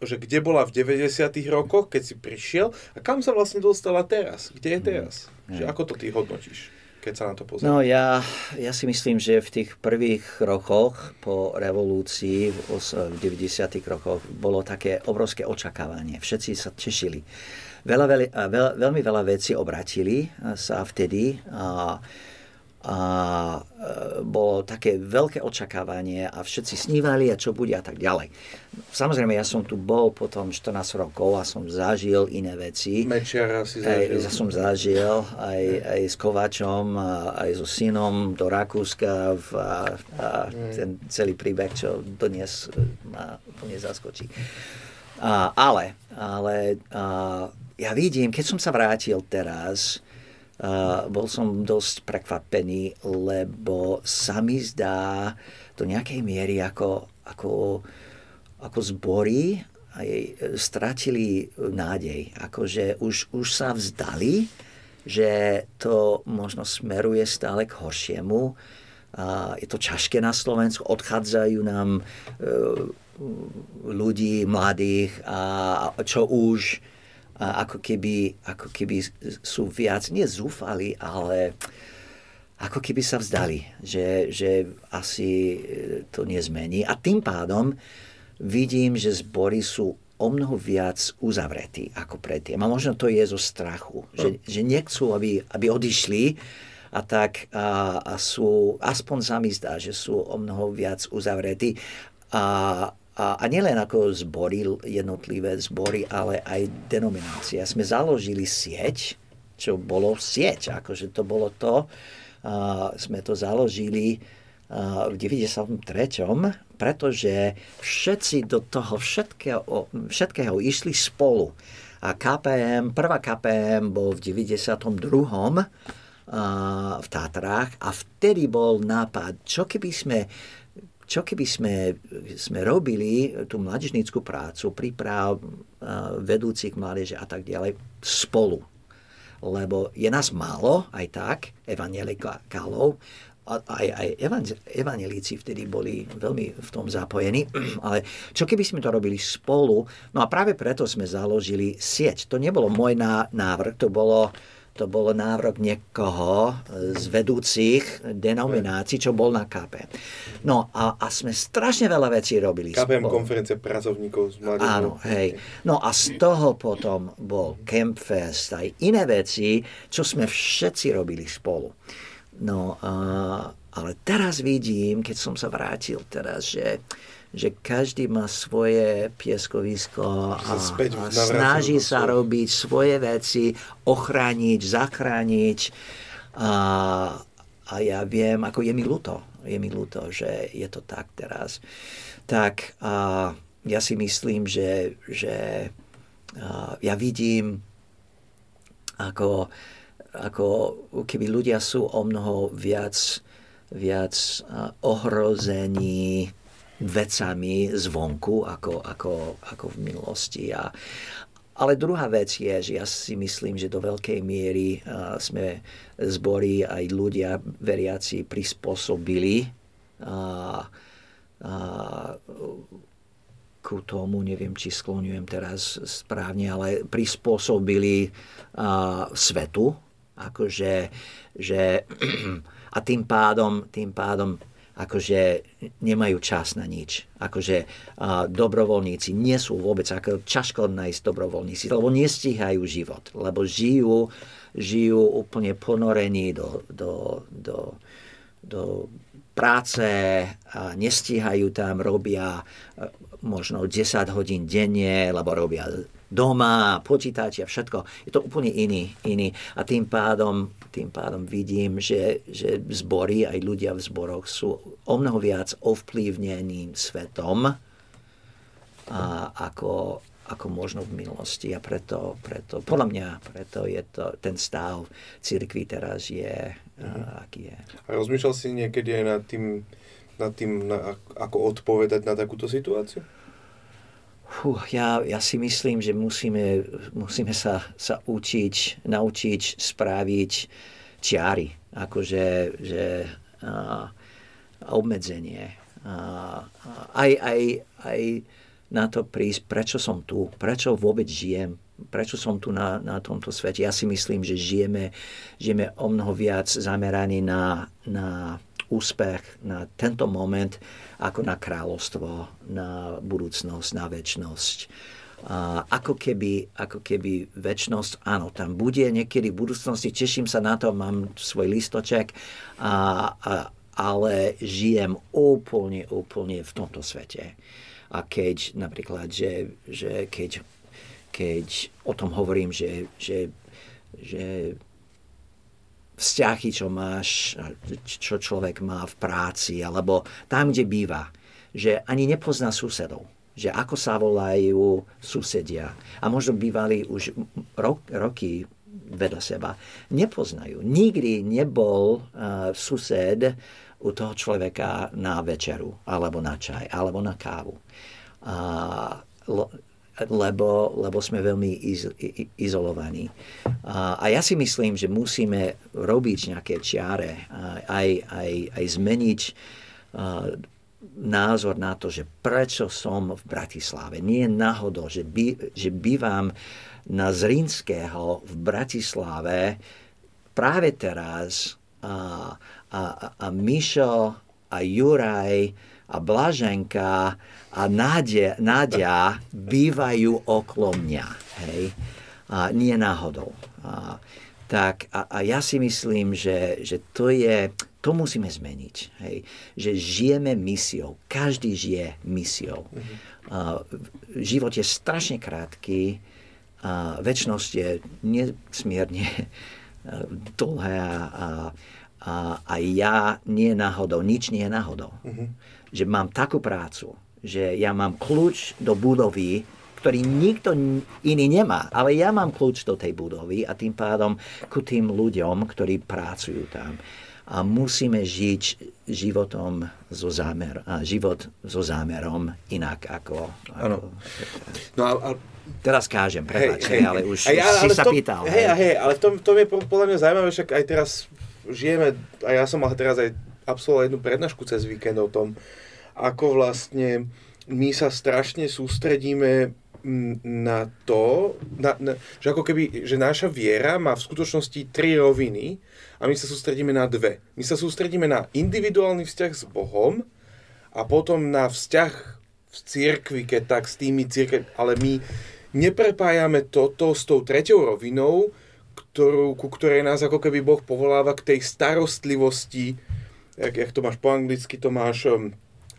že kde bola v 90. rokoch, keď si prišiel a kam sa vlastne dostala teraz? Kde je teraz? Mm. Že ako to ty hodnotíš? Keď sa na to pozrieš? No ja, ja si myslím, že v tých prvých rokoch po revolúcii v, v 90. rokoch bolo také obrovské očakávanie. Všetci sa tešili. Veľa, veľa, veľ, veľmi veľa vecí obratili sa vtedy. A, a e, bolo také veľké očakávanie a všetci snívali a čo bude a tak ďalej. Samozrejme, ja som tu bol potom 14 rokov a som zažil iné veci. Mečiara si zažil. Aj, som zažil aj, aj s Kovačom, aj so synom do Rakúska v, a, a ten celý príbeh, čo dnes ma úplne zaskočí. A, ale, ale a, ja vidím, keď som sa vrátil teraz, bol som dosť prekvapený, lebo sa mi zdá do nejakej miery ako, ako, ako zbory aj stratili nádej. Akože už, už sa vzdali, že to možno smeruje stále k horšiemu. Uh, je to ťažké na Slovensku, odchádzajú nám uh, ľudí mladých a čo už ako keby, ako keby sú viac, nie zúfali, ale ako keby sa vzdali, že, že asi e, to nezmení. A tým pádom vidím, že zbory sú o mnoho viac uzavretí ako predtým. A možno to je zo strachu, že, hm. že nechcú, aby, aby odišli a tak a, a sú, aspoň sa mi zdá, že sú o mnoho viac uzavretí. A, a, nielen ako zbory, jednotlivé zbory, ale aj denominácia. Sme založili sieť, čo bolo sieť, akože to bolo to, uh, sme to založili uh, v 93., pretože všetci do toho všetkého, všetkého išli spolu. A KPM, prvá KPM bol v 92. Uh, v Tátrách a vtedy bol nápad, čo keby sme čo keby sme, sme robili tú mladžnickú prácu, príprav vedúcich mládeže a tak ďalej spolu. Lebo je nás málo, aj tak, evangelikálov, aj, aj evangelíci vtedy boli veľmi v tom zapojení, ale čo keby sme to robili spolu, no a práve preto sme založili sieť. To nebolo môj návrh, to bolo to bol návrh niekoho z vedúcich denominácií, čo bol na KP. No a, a sme strašne veľa vecí robili. KPM spolu. konferencia pracovníkov z mladých. Áno, hej. No a z toho potom bol Campfest aj iné veci, čo sme všetci robili spolu. No, a, ale teraz vidím, keď som sa vrátil teraz, že že každý má svoje pieskovisko a, a snaží sa robiť svoje veci, ochrániť, zachrániť. A, a ja viem, ako je mi ľúto, je mi ľúto, že je to tak teraz. Tak a ja si myslím, že, že a, ja vidím, ako, ako keby ľudia sú o mnoho viac, viac ohrození vecami zvonku ako, ako, ako v minulosti. A, ale druhá vec je, že ja si myslím, že do veľkej miery sme zbory aj ľudia veriaci prispôsobili uh, uh, ku tomu, neviem, či skloňujem teraz správne, ale prispôsobili uh, svetu, akože, že, a tým pádom, tým pádom akože nemajú čas na nič. Akože uh, dobrovoľníci nie sú vôbec, ako ťažko nájsť dobrovoľníci, lebo nestíhajú život, lebo žijú, žijú úplne ponorení do, do, do, do práce, a nestíhajú tam, robia možno 10 hodín denne, lebo robia doma, počítači a všetko. Je to úplne iný, iný. A tým pádom, tým pádom vidím, že, že zbory, aj ľudia v zboroch sú o mnoho viac ovplyvnení svetom a ako, ako možno v minulosti. A preto, preto, podľa mňa, preto je to, ten stav cirkvi teraz je, mm-hmm. aký je. A rozmýšľal si niekedy aj nad tým, nad tým na, ako odpovedať na takúto situáciu? Fú, ja, ja si myslím, že musíme, musíme sa, sa učiť, naučiť spraviť čiary, akože že, a, obmedzenie. A, a, aj, aj, aj na to prísť, prečo som tu, prečo vôbec žijem, prečo som tu na, na tomto svete. Ja si myslím, že žijeme, žijeme o mnoho viac zameraní na, na úspech, na tento moment, ako na kráľovstvo, na budúcnosť, na väčnosť. A ako keby, ako keby väčnosť, áno, tam bude niekedy v budúcnosti, teším sa na to, mám svoj listoček, a, a, ale žijem úplne, úplne v tomto svete. A keď napríklad, že, že keď, keď o tom hovorím, že, že, že vzťahy, čo máš, čo človek má v práci, alebo tam, kde býva, že ani nepozná susedov že ako sa volajú susedia. A možno bývali už rok, roky vedľa seba. Nepoznajú. Nikdy nebol uh, sused u toho človeka na večeru, alebo na čaj, alebo na kávu. Uh, lebo, lebo sme veľmi iz, izolovaní. A, a ja si myslím, že musíme robiť nejaké čiare, aj, aj, aj zmeniť názor na to, že prečo som v Bratislave. Nie je náhodou, že, by, že bývam na Zrinského v Bratislave práve teraz a, a, a Mišo a Juraj a Blaženka a Nádia, Nádia bývajú okolo mňa. Hej? A nie náhodou. A, tak a, a ja si myslím, že, že to je, to musíme zmeniť. Hej? Že žijeme misiou. Každý žije misiou. Mm-hmm. A, život je strašne krátky. A väčšnosť je nesmierne dlhé a, a, a, a ja nie náhodou, nič nie je náhodou. Mm-hmm že mám takú prácu, že ja mám kľúč do budovy, ktorý nikto iný nemá, ale ja mám kľúč do tej budovy a tým pádom ku tým ľuďom, ktorí pracujú tam. A musíme žiť životom so zámer, a život so zámerom inak ako... ako no a, a Teraz kážem, prepáč, hej, hej, ale už hej, ale, si ale sa tom, pýtal. Hej, hej, ale v tom, tom je podľa mňa zaujímavé, však aj teraz žijeme, a ja som mal teraz aj absolvoval jednu prednášku cez víkend o tom, ako vlastne my sa strašne sústredíme na to, na, na, že ako keby, že naša viera má v skutočnosti tri roviny a my sa sústredíme na dve. My sa sústredíme na individuálny vzťah s Bohom a potom na vzťah v cirkvi, keď tak s tými cirkvi, ale my neprepájame toto s tou treťou rovinou, ktorú, ku ktorej nás ako keby Boh povoláva k tej starostlivosti jak, jak to máš po anglicky, to máš um,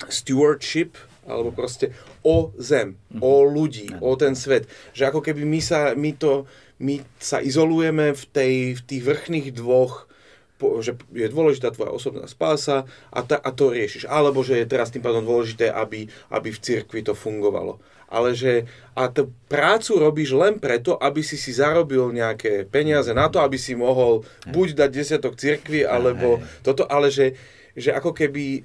stewardship, alebo proste o zem, mm-hmm. o ľudí, mm-hmm. o ten svet. Že ako keby my sa, my to, my sa izolujeme v, tej, v tých vrchných dvoch že je dôležitá tvoja osobná spása a, ta, a to riešiš. Alebo že je teraz tým pádom dôležité, aby, aby v cirkvi to fungovalo. Ale že a tú prácu robíš len preto, aby si si zarobil nejaké peniaze na to, aby si mohol buď dať desiatok cirkvi, alebo toto, ale že, že ako keby e,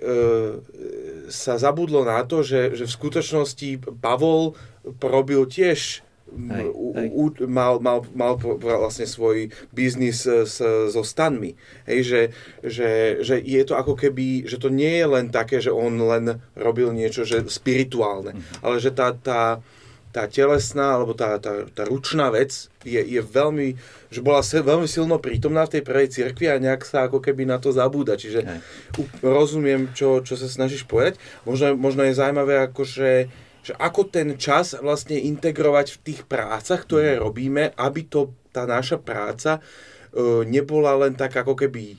sa zabudlo na to, že, že v skutočnosti Pavol robil tiež Hej, hej. U, mal, mal, mal vlastne svoj biznis s, so stanmi. Hej, že, že, že je to ako keby, že to nie je len také, že on len robil niečo že spirituálne, mm-hmm. ale že tá, tá, tá telesná alebo tá, tá, tá ručná vec je, je veľmi, že bola veľmi silno prítomná v tej prvej cirkvi a nejak sa ako keby na to zabúda. Čiže Hej. rozumiem, čo, čo sa snažíš povedať. Možno, možno je zaujímavé, akože že ako ten čas vlastne integrovať v tých prácach, ktoré mhm. robíme, aby to, tá naša práca e, nebola len tak ako keby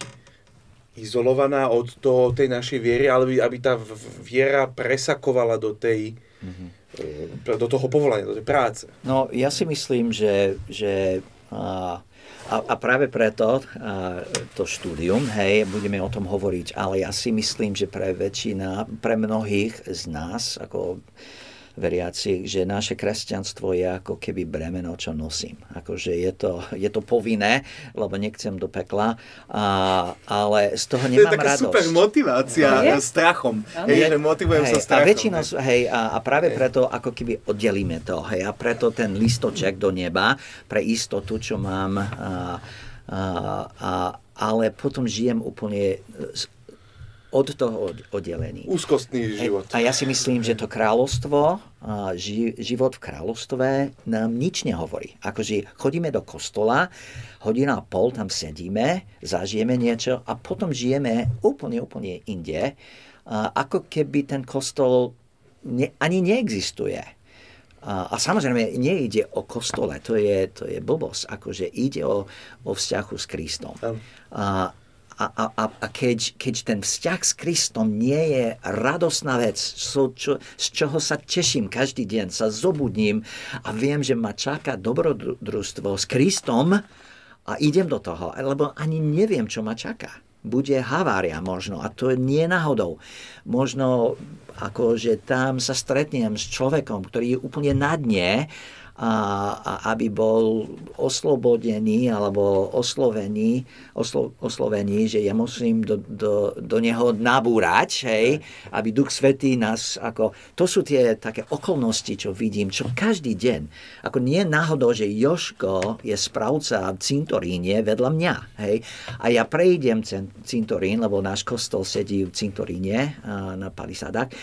izolovaná od to, tej našej viery, ale aby, aby tá viera presakovala do tej, mm-hmm. do toho povolania, do tej práce. No, ja si myslím, že, že a, a práve preto a, to štúdium, hej, budeme o tom hovoriť, ale ja si myslím, že pre väčšina, pre mnohých z nás, ako veriaci, že naše kresťanstvo je ako keby bremeno, čo nosím. Akože je to, je to povinné, lebo nechcem do pekla, a, ale z toho nemám radosť. To je taká radosť. super motivácia je? strachom. Hej, že motivujem hej, sa strachom. A väčšinou, hej, a, a práve hej. preto ako keby oddelíme to. Hej, a preto ten listoček do neba pre istotu, čo mám a, a, a, ale potom žijem úplne od toho oddelený. Úzkostný život. A ja si myslím, že to kráľovstvo, život v kráľovstve nám nič nehovorí. Akože chodíme do kostola, hodina a pol tam sedíme, zažijeme niečo a potom žijeme úplne, úplne inde. Ako keby ten kostol ne, ani neexistuje. A, a samozrejme, nejde o kostole, to je, to je blbosť, akože ide o, o vzťahu s Kristom. A, a, a, a keď, keď ten vzťah s Kristom nie je radosná vec, so, čo, z čoho sa teším každý deň, sa zobudím a viem, že ma čaká dobrodružstvo s Kristom a idem do toho, lebo ani neviem, čo ma čaká. Bude havária možno a to nie náhodou. Možno ako, že tam sa stretnem s človekom, ktorý je úplne na dne a, a aby bol oslobodený alebo oslovený, oslo, oslovený, že ja musím do, do, do neho nabúrať, hej, aby Duch Svetý nás, ako, to sú tie také okolnosti, čo vidím, čo každý deň, ako nie náhodou, že Joško je správca v cintoríne vedľa mňa, hej, a ja prejdem cintorín, lebo náš kostol sedí v cintoríne na palisádach,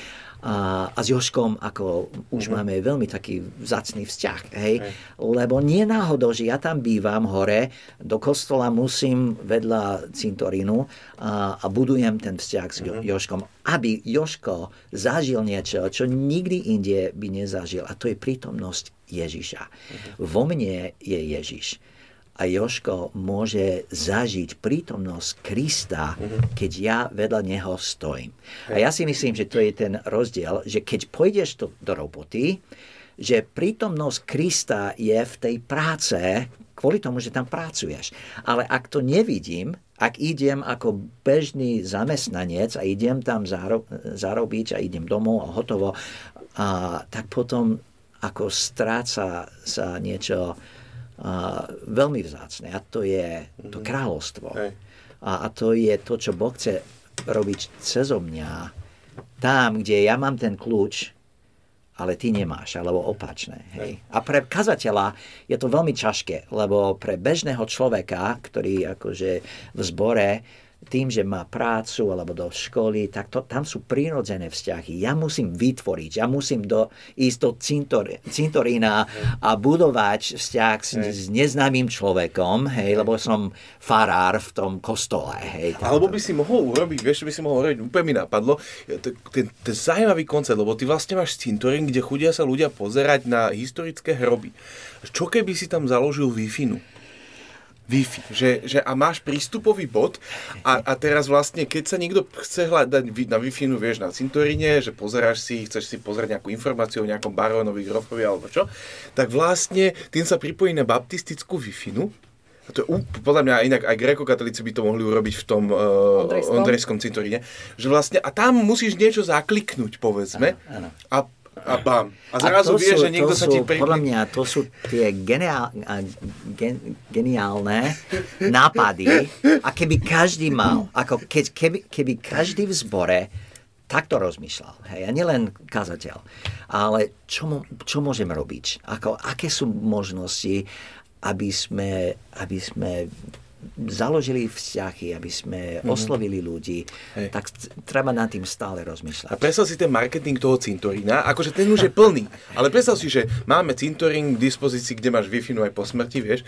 a, a s Joškom ako už mm-hmm. máme veľmi taký vzácný vzťah, hej? hej. Lebo nie náhodou, že ja tam bývam hore, do kostola musím vedľa cintorínu a, a budujem ten vzťah s mm-hmm. Joškom, aby Joško zažil niečo, čo nikdy inde by nezažil a to je prítomnosť Ježiša. Mm-hmm. Vo mne je Ježiš a Joško môže zažiť prítomnosť Krista, mm-hmm. keď ja vedľa neho stojím. A ja si myslím, že to je ten rozdiel, že keď pôjdeš do, do roboty, že prítomnosť Krista je v tej práce kvôli tomu, že tam pracuješ. Ale ak to nevidím, ak idem ako bežný zamestnanec a idem tam zaro- zarobiť a idem domov a hotovo, a, tak potom ako stráca sa niečo a, veľmi vzácne a to je to mhm. kráľovstvo. A, a to je to, čo Boh chce robiť cezo mňa tam, kde ja mám ten kľúč, ale ty nemáš, alebo opačné. Hej. A pre kazateľa je to veľmi ťažké, lebo pre bežného človeka, ktorý akože v zbore tým, že má prácu alebo do školy, tak to, tam sú prírodzené vzťahy. Ja musím vytvoriť, ja musím do, ísť do cintor, cintorína a budovať vzťah s, s neznámym človekom, hej, lebo som farár v tom kostole. Hej, Alebo by si mohol urobiť, vieš, by si mohol urobiť, úplne mi napadlo, ten, ten zaujímavý koncept, lebo ty vlastne máš cintorín, kde chudia sa ľudia pozerať na historické hroby. Čo keby si tam založil Wi-Fi? Wi-Fi, že, že a máš prístupový bod a, a teraz vlastne, keď sa niekto chce hľadať na Wi-Fi, no vieš, na cintoríne, že pozeráš si, chceš si pozrieť nejakú informáciu o nejakom barónovi, grofovi alebo čo, tak vlastne tým sa pripojí na baptistickú Wi-Fi, a to je podľa mňa inak aj grekokatolíci by to mohli urobiť v tom uh, Ondrejskom cintoríne, že vlastne, a tam musíš niečo zakliknúť, povedzme, ano, ano. a a bam. A zrazu a vieš, že niekto sa ti pri... Podľa mňa to sú tie geniál, gen, geniálne nápady a keby každý mal, ako keď, keby, keby každý v zbore takto rozmýšľal. Hej, a nielen kazateľ. Ale čo, čo môžem robiť? Ako, aké sú možnosti, aby sme, aby sme založili vzťahy, aby sme mm-hmm. oslovili ľudí, Hej. tak treba nad tým stále rozmýšľať. A predstav si ten marketing toho cintorína, akože ten už je plný, ale predstav si, že máme cintorín k dispozícii, kde máš wi aj po smrti, vieš,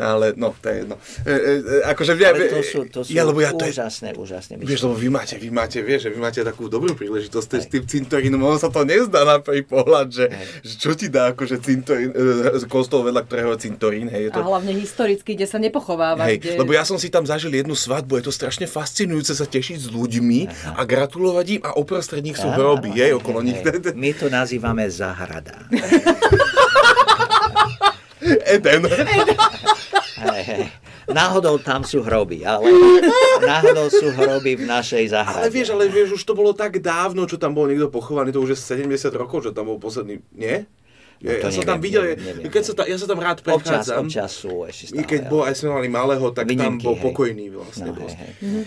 ale no, to je jedno. E, e, e akože, ale to sú, to sú ja, lebo ja, to úžasné, je, úžasné myšlenky. Vieš, lebo vy máte, vy máte, vieš, že vy máte takú dobrú príležitosť s tým cintorínom, ono sa to nezdá na prvý pohľad, že, že čo ti dá akože cintorín, e, kostol vedľa ktorého cintorín, hej. Je to... A hlavne historicky, kde sa nepochováva. Hej, kde... lebo ja som si tam zažil jednu svadbu, je to strašne fascinujúce sa tešiť s ľuďmi Aha. a gratulovať im a uprostred nich sú hroby, hej, okolo nich. My to nazývame zahrada. Eden. Hej, hej. Náhodou tam sú hroby, ale náhodou sú hroby v našej záhrade. Ale vieš, ale vieš, už to bolo tak dávno, čo tam bol niekto pochovaný, to už je 70 rokov, že tam bol posledný, nie? Ja, no ja som tam videl, neviem, neviem, keď sa tam, ja sa tam rád prechádzam. Občas, občas sú ešte stále. Keď bol, aj sme mali malého, tak Vynimky, tam bol hej. pokojný vlastne no. Hej, hej.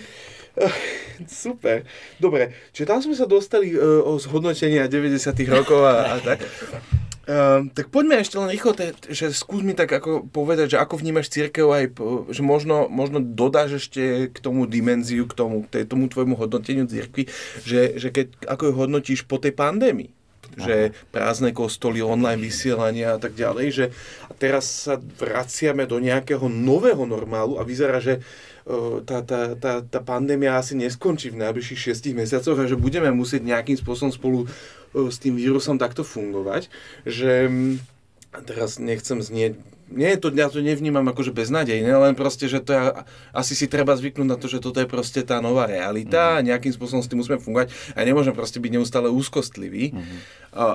Super. Dobre, čiže tam sme sa dostali uh, o zhodnotenia 90 rokov a, a tak. Uh, tak poďme ešte len rýchlo, že skús mi tak ako povedať, že ako vnímaš církev aj, že možno, možno dodáš ešte k tomu dimenziu, k tomu, k tomu tvojmu hodnoteniu církvy, že, že keď, ako ju hodnotíš po tej pandémii? Že prázdne kostoly, online vysielania a tak ďalej, že teraz sa vraciame do nejakého nového normálu a vyzerá, že tá, tá, tá, tá pandémia asi neskončí v najbližších šiestich mesiacoch a že budeme musieť nejakým spôsobom spolu s tým vírusom takto fungovať, že teraz nechcem znieť nie, to, ja to nevnímam akože beznadejne, len proste, že to je, asi si treba zvyknúť na to, že toto je proste tá nová realita mm. a nejakým spôsobom s tým musíme fungovať a nemôžem proste byť neustále úzkostlivý, mm.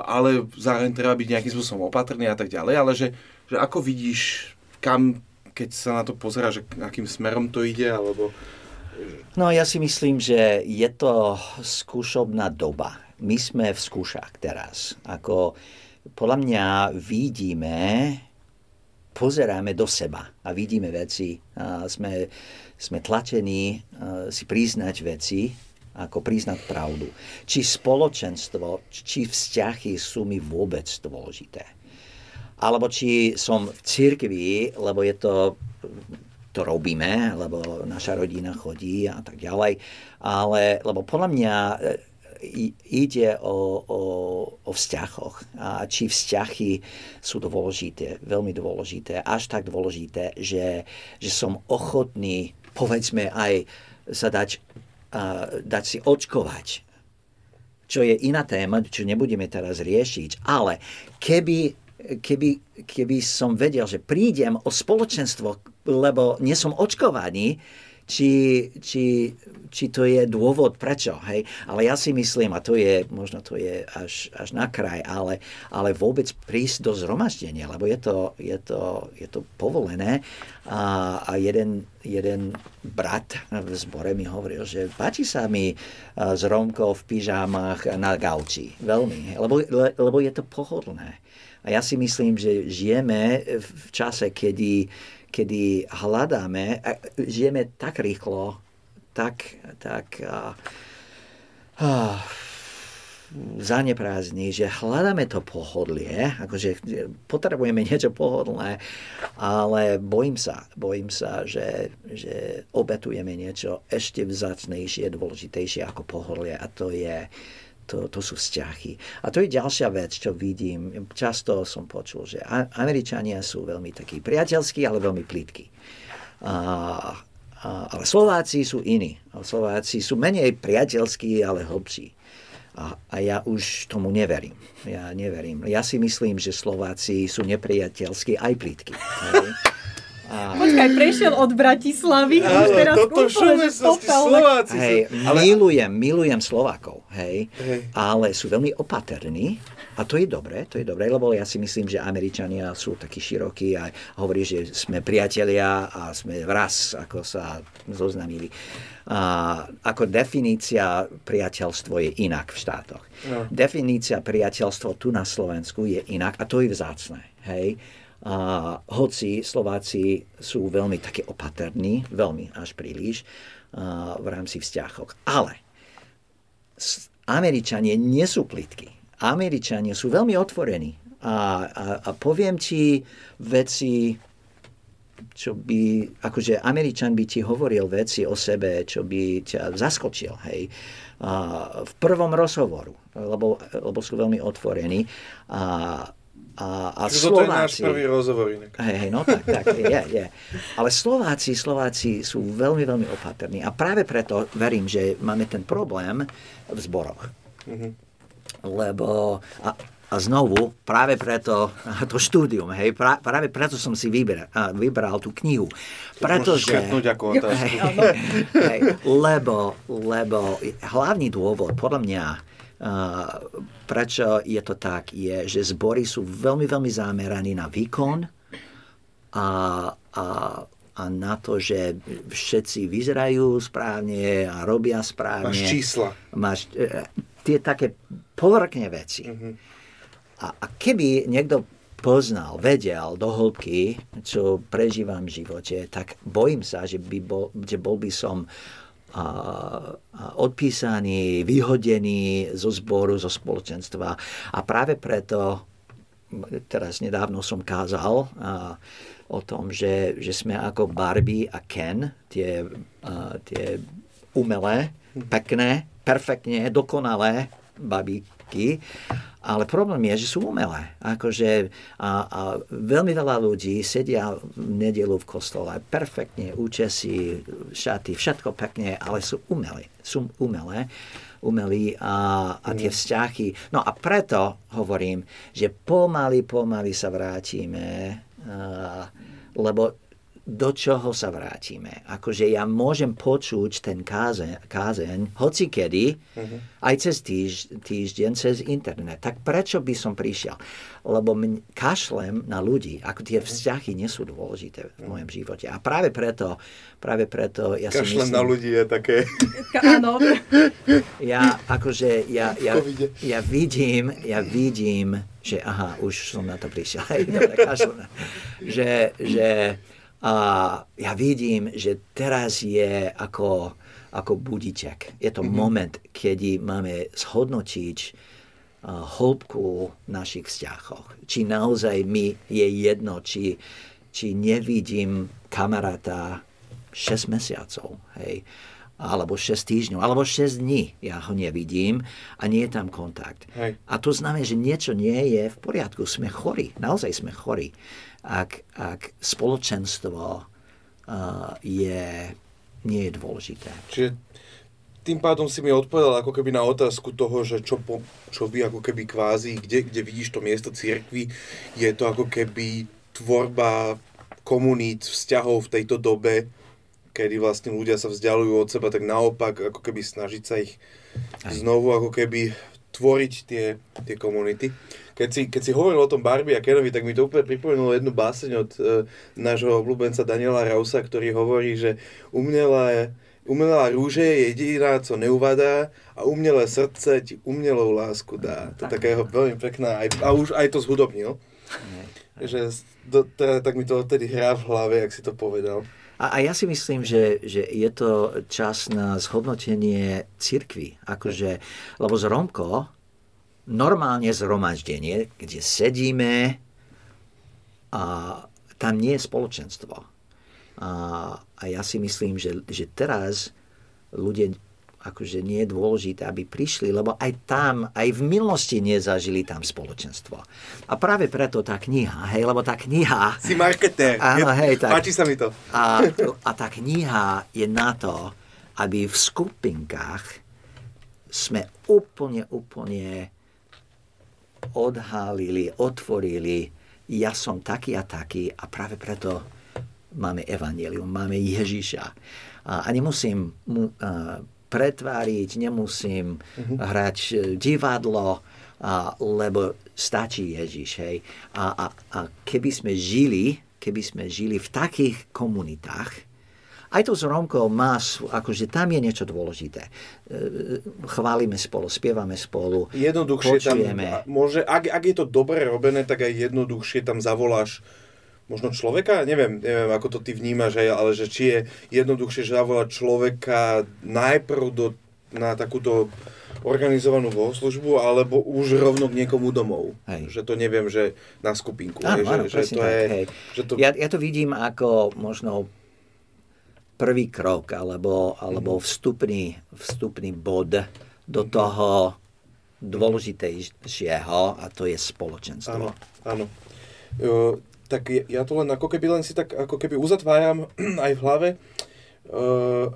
ale zároveň treba byť nejakým spôsobom opatrný a tak ďalej, ale že, že ako vidíš, kam, keď sa na to pozera, že akým smerom to ide, alebo... No ja si myslím, že je to skúšobná doba my sme v skúšach teraz. Ako, podľa mňa vidíme, pozeráme do seba a vidíme veci. A sme, sme tlačení si priznať veci, ako priznať pravdu. Či spoločenstvo, či vzťahy sú mi vôbec dôležité. Alebo či som v cirkvi, lebo je to to robíme, lebo naša rodina chodí a tak ďalej. Ale, lebo podľa mňa ide o, o, o vzťahoch. A či vzťahy sú dôležité, veľmi dôležité, až tak dôležité, že, že som ochotný, povedzme, aj sa dať, uh, dať si očkovať. Čo je iná téma, čo nebudeme teraz riešiť. Ale keby, keby, keby som vedel, že prídem o spoločenstvo, lebo nie som očkovaný, či, či, či to je dôvod, prečo. Hej? Ale ja si myslím, a to je, možno to je až, až na kraj, ale, ale vôbec prísť do zhromaždenia, lebo je to, je to, je to povolené. A, a jeden, jeden brat v zbore mi hovoril, že páči sa mi s Romkou v pyžámach na gauči. Veľmi, lebo, le, lebo je to pohodlné. A ja si myslím, že žijeme v čase, kedy kedy hľadáme, žijeme tak rýchlo, tak, tak uh, uh, zaneprázdni, že hľadáme to pohodlie, akože potrebujeme niečo pohodlné, ale bojím sa, bojím sa, že, že obetujeme niečo ešte vzácnejšie, dôležitejšie ako pohodlie a to je, to, to sú vzťahy. A to je ďalšia vec, čo vidím. Často som počul, že Američania sú veľmi takí priateľskí, ale veľmi plítki. A, a, ale Slováci sú iní. Slováci sú menej priateľskí, ale hlbší. A, a ja už tomu neverím. Ja neverím. Ja si myslím, že Slováci sú nepriateľskí aj plítky. A... Počkaj, prešiel od Bratislavy a už teraz toto úplne, že Slováci hej, ale... milujem, milujem Slovákov, hej, hej, ale sú veľmi opatrní a to je dobré, to je dobré, lebo ja si myslím, že Američania sú takí širokí a hovorí, že sme priatelia a sme raz, ako sa zoznamili. A ako definícia priateľstvo je inak v štátoch. No. Definícia priateľstvo tu na Slovensku je inak a to je vzácne. Hej? A hoci Slováci sú veľmi také opatrní, veľmi až príliš, a, v rámci vzťahov. Ale Američania nie sú plitky. Američania sú veľmi otvorení. A, a, a poviem ti veci, čo by, akože Američan by ti hovoril veci o sebe, čo by ťa zaskočil, hej. A, v prvom rozhovoru, lebo, lebo sú veľmi otvorení. A, a, a Čiže toto je náš prvý rozhovor inak. Hej, hej, no tak, tak, je, je. Ale Slováci, Slováci sú veľmi, veľmi opatrní. A práve preto verím, že máme ten problém v zboroch. Mm-hmm. Lebo, a, a znovu, práve preto, to štúdium, hej, pra, práve preto som si vyberal, vybral tú knihu. Pretože... ako hej, hej, lebo, lebo hlavný dôvod, podľa mňa, prečo je to tak, je, že zbory sú veľmi, veľmi zameraní na výkon a, a, a na to, že všetci vyzerajú správne a robia správne. Máš čísla. Máš uh, tie také povrchne veci. Mm-hmm a, a keby niekto poznal, vedel do hĺbky, čo prežívam v živote, tak bojím sa, že, by bol, že bol by som a, a odpísaný, vyhodený zo zboru, zo spoločenstva. A práve preto, teraz nedávno som kázal a, o tom, že, že sme ako Barbie a Ken, tie, a, tie umelé, pekné, perfektne, dokonalé babíky ale problém je, že sú umelé. Akože, a, a veľmi veľa ľudí sedia v nedelu v kostole, perfektne, účesy, šaty, všetko pekne, ale sú umelé. Sú umelé umelí a, a tie mm. vzťahy. No a preto hovorím, že pomaly, pomaly sa vrátime, uh, lebo do čoho sa vrátime. Akože ja môžem počuť ten kázeň, kázeň hoci kedy, uh-huh. aj cez týž, týždeň, cez internet. Tak prečo by som prišiel? Lebo mň, kašlem na ľudí, ako tie mhm. vzťahy nie sú dôležité v mojom živote. A práve preto, práve preto ja Kašlem si myslím... na ľudí je také... Áno. Ja, akože, ja, ja, ja vidím, ja vidím, že aha, už som na to prišiel. Dobre, kašlem. Že, že a ja vidím, že teraz je ako, ako budiček. Je to mm-hmm. moment, kedy máme zhodnotiť uh, hĺbku našich vzťahov. Či naozaj mi je jedno, či, či nevidím kamaráta 6 mesiacov, hej, alebo 6 týždňov, alebo 6 dní ja ho nevidím a nie je tam kontakt. Hej. A to znamená, že niečo nie je v poriadku. Sme chorí, naozaj sme chorí ak, ak spoločenstvo uh, je, nie je dôležité. Čiže tým pádom si mi odpovedal ako keby na otázku toho, že čo, po, čo vy ako keby kvázi, kde, kde vidíš to miesto cirkvi, je to ako keby tvorba komunít, vzťahov v tejto dobe, kedy vlastne ľudia sa vzdialujú od seba, tak naopak ako keby snažiť sa ich znovu ako keby tvoriť tie, tie komunity. Keď si, keď si hovoril o tom Barbie a Kenovi, tak mi to úplne pripomenulo jednu báseň od e, nášho obľúbenca Daniela Rausa, ktorý hovorí, že umelá, umelá rúže je jediná, co neuvadá a umelé srdce ti umelou lásku dá. To je takého veľmi pekná, aj, a už aj to zhudobnil. Že do, teda, tak mi to odtedy hrá v hlave, ak si to povedal. A, a ja si myslím, že, že je to čas na zhodnotenie cirkvy. Akože, lebo z Romko, normálne zhromaždenie, kde sedíme a tam nie je spoločenstvo. A, a ja si myslím, že, že teraz ľudia akože nie je dôležité, aby prišli, lebo aj tam, aj v minulosti nezažili tam spoločenstvo. A práve preto tá kniha, hej, lebo tá kniha... Si marketér, áno, hej, tak, páči sa mi to. A, a tá kniha je na to, aby v skupinkách sme úplne, úplne odhalili, otvorili, ja som taký a taký a práve preto máme evanelium, máme Ježiša. A, nemusím mu, uh, pretváriť, nemusím uh-huh. hrať e, divadlo, a, lebo stačí Ježiš. Hej. A, a, a keby sme žili, keby sme žili v takých komunitách, aj to s Romkou má, akože tam je niečo dôležité. E, chválime spolu, spievame spolu, Jednoduchšie počujeme. tam, môže, ak, ak je to dobre robené, tak aj jednoduchšie tam zavoláš možno človeka, neviem, neviem, ako to ty vnímaš, ale že či je jednoduchšie zavolať človeka najprv do, na takúto organizovanú bohoslužbu, alebo už rovno k niekomu domov. Hej. Že to neviem, že na skupinku. Áno, áno, že, že to tak, je, hej. že to, Ja, ja to vidím ako možno prvý krok, alebo, alebo Mhm. vstupný, vstupný bod do toho dôležitejšieho, a to je spoločenstvo. Áno, áno. Tak ja, to len ako keby len si tak ako keby uzatváram aj v hlave, uh,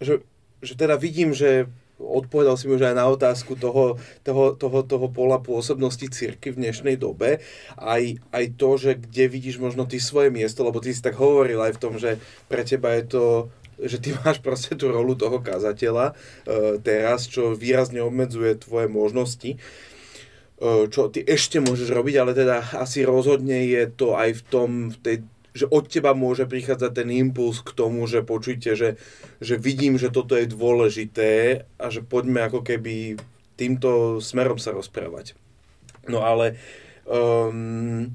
že, že teda vidím, že odpovedal si mi už aj na otázku toho, toho, toho, toho pola pôsobnosti cirky v dnešnej dobe. Aj, aj to, že kde vidíš možno ty svoje miesto, lebo ty si tak hovoril aj v tom, že pre teba je to že ty máš proste tú rolu toho kazateľa uh, teraz, čo výrazne obmedzuje tvoje možnosti čo ty ešte môžeš robiť, ale teda asi rozhodne je to aj v tom, v tej, že od teba môže prichádzať ten impuls k tomu, že počujte, že, že vidím, že toto je dôležité a že poďme ako keby týmto smerom sa rozprávať. No ale um,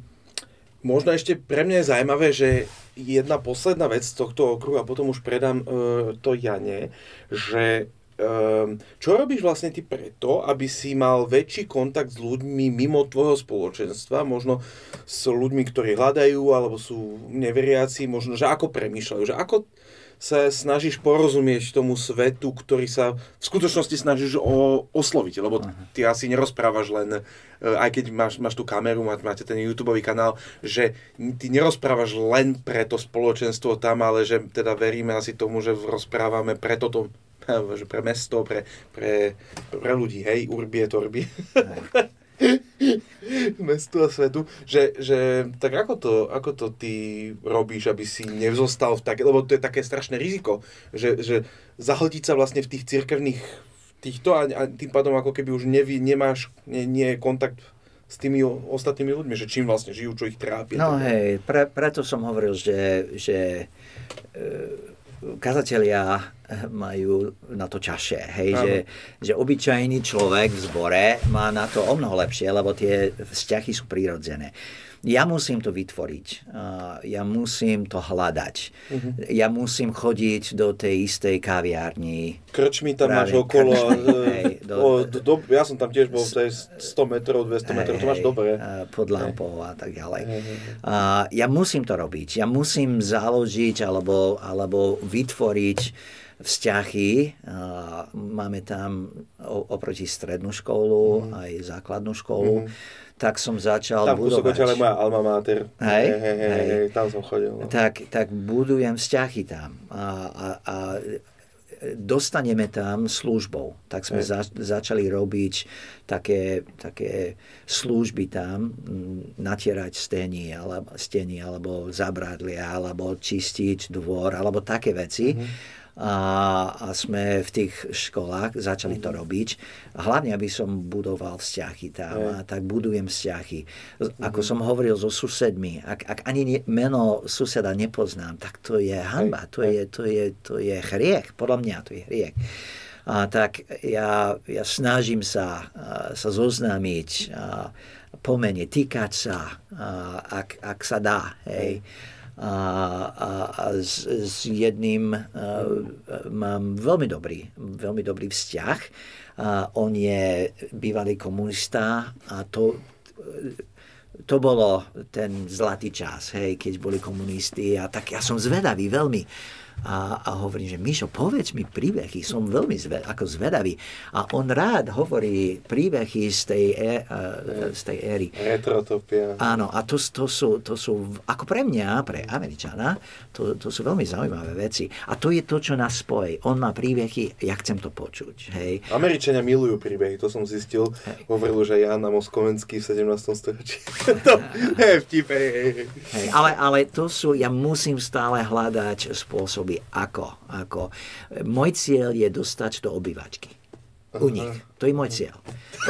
možno ešte pre mňa je zaujímavé, že jedna posledná vec z tohto okruhu a potom už predám uh, to Jane, že čo robíš vlastne ty preto, aby si mal väčší kontakt s ľuďmi mimo tvojho spoločenstva, možno s ľuďmi, ktorí hľadajú alebo sú neveriaci, možno, že ako premýšľajú, že ako sa snažíš porozumieť tomu svetu, ktorý sa v skutočnosti snažíš o, osloviť, lebo ty asi nerozprávaš len, aj keď máš, máš tú kameru, máte ten YouTube kanál, že ty nerozprávaš len pre to spoločenstvo tam, ale že teda veríme asi tomu, že rozprávame pre toto že pre mesto, pre, pre, pre ľudí, hej, urbie, torbi. mestu a svetu, že, že tak ako to, ako to ty robíš, aby si nevzostal v také, lebo to je také strašné riziko, že, že zahltiť sa vlastne v tých cirkevných týchto a, a tým pádom ako keby už neví, nemáš nie, nie kontakt s tými ostatnými ľuďmi, že čím vlastne žijú, čo ich trápi. No hej, pre, preto som hovoril, že, že e, kazatelia majú na to čaše, hej, že, že obyčajný človek v zbore má na to o mnoho lepšie, lebo tie vzťahy sú prírodzené. Ja musím to vytvoriť, ja musím to hľadať, uh-huh. ja musím chodiť do tej istej kaviárni. Krčmi tam máš okolo, hej, do, o, do, do, ja som tam tiež bol, to je 100 metrov, 200 hej, metrov, to máš dobre. Pod lampou a tak ďalej. Hej, hej. A, ja musím to robiť, ja musím založiť alebo, alebo vytvoriť vzťahy. Máme tam oproti strednú školu, mm. aj základnú školu. Mm tak som začal tam budovať. Tam v moja alma mater. Hej, hej, hej, hej, hej, tam som chodil. No. Tak, tak budujem vzťahy tam a, a, a dostaneme tam službou. Tak sme za, začali robiť také, také služby tam, natierať steny alebo, steny, alebo zabradlia, alebo čistiť dvor, alebo také veci. Mm-hmm a, a sme v tých školách začali to robiť. Hlavne, aby som budoval vzťahy tam a tak budujem vzťahy. Ako som hovoril so susedmi, ak, ak ani meno suseda nepoznám, tak to je hanba, to je, to je, to je hriech, podľa mňa to je hriech. A tak ja, ja snažím sa, sa zoznámiť, pomene, týkať sa, a, ak, ak sa dá. Hej. Hej a, a, a s, s jedným a, mám veľmi dobrý, veľmi dobrý vzťah. A on je bývalý komunista a to, to bolo ten zlatý čas, hej, keď boli komunisti a tak ja som zvedavý veľmi a, a hovorím, že Mišo, povedz mi príbehy, som veľmi zved, ako zvedavý. A on rád hovorí príbehy z tej, e, z tej éry. Retrotopia. Áno, a to, to, sú, to sú, ako pre mňa, pre Američana, to, to sú veľmi zaujímavé veci. A to je to, čo nás spojí. On má príbehy, ja chcem to počuť. Hej. Američania milujú príbehy, to som zistil. Hej. Hovoril, že Jana Moskovenský v 17. storočí. to je vtip, hej, hej. hej. Ale, ale to sú, ja musím stále hľadať spôsob spôsoby, ako, ako. Môj cieľ je dostať do obývačky. U nich. To je môj cieľ.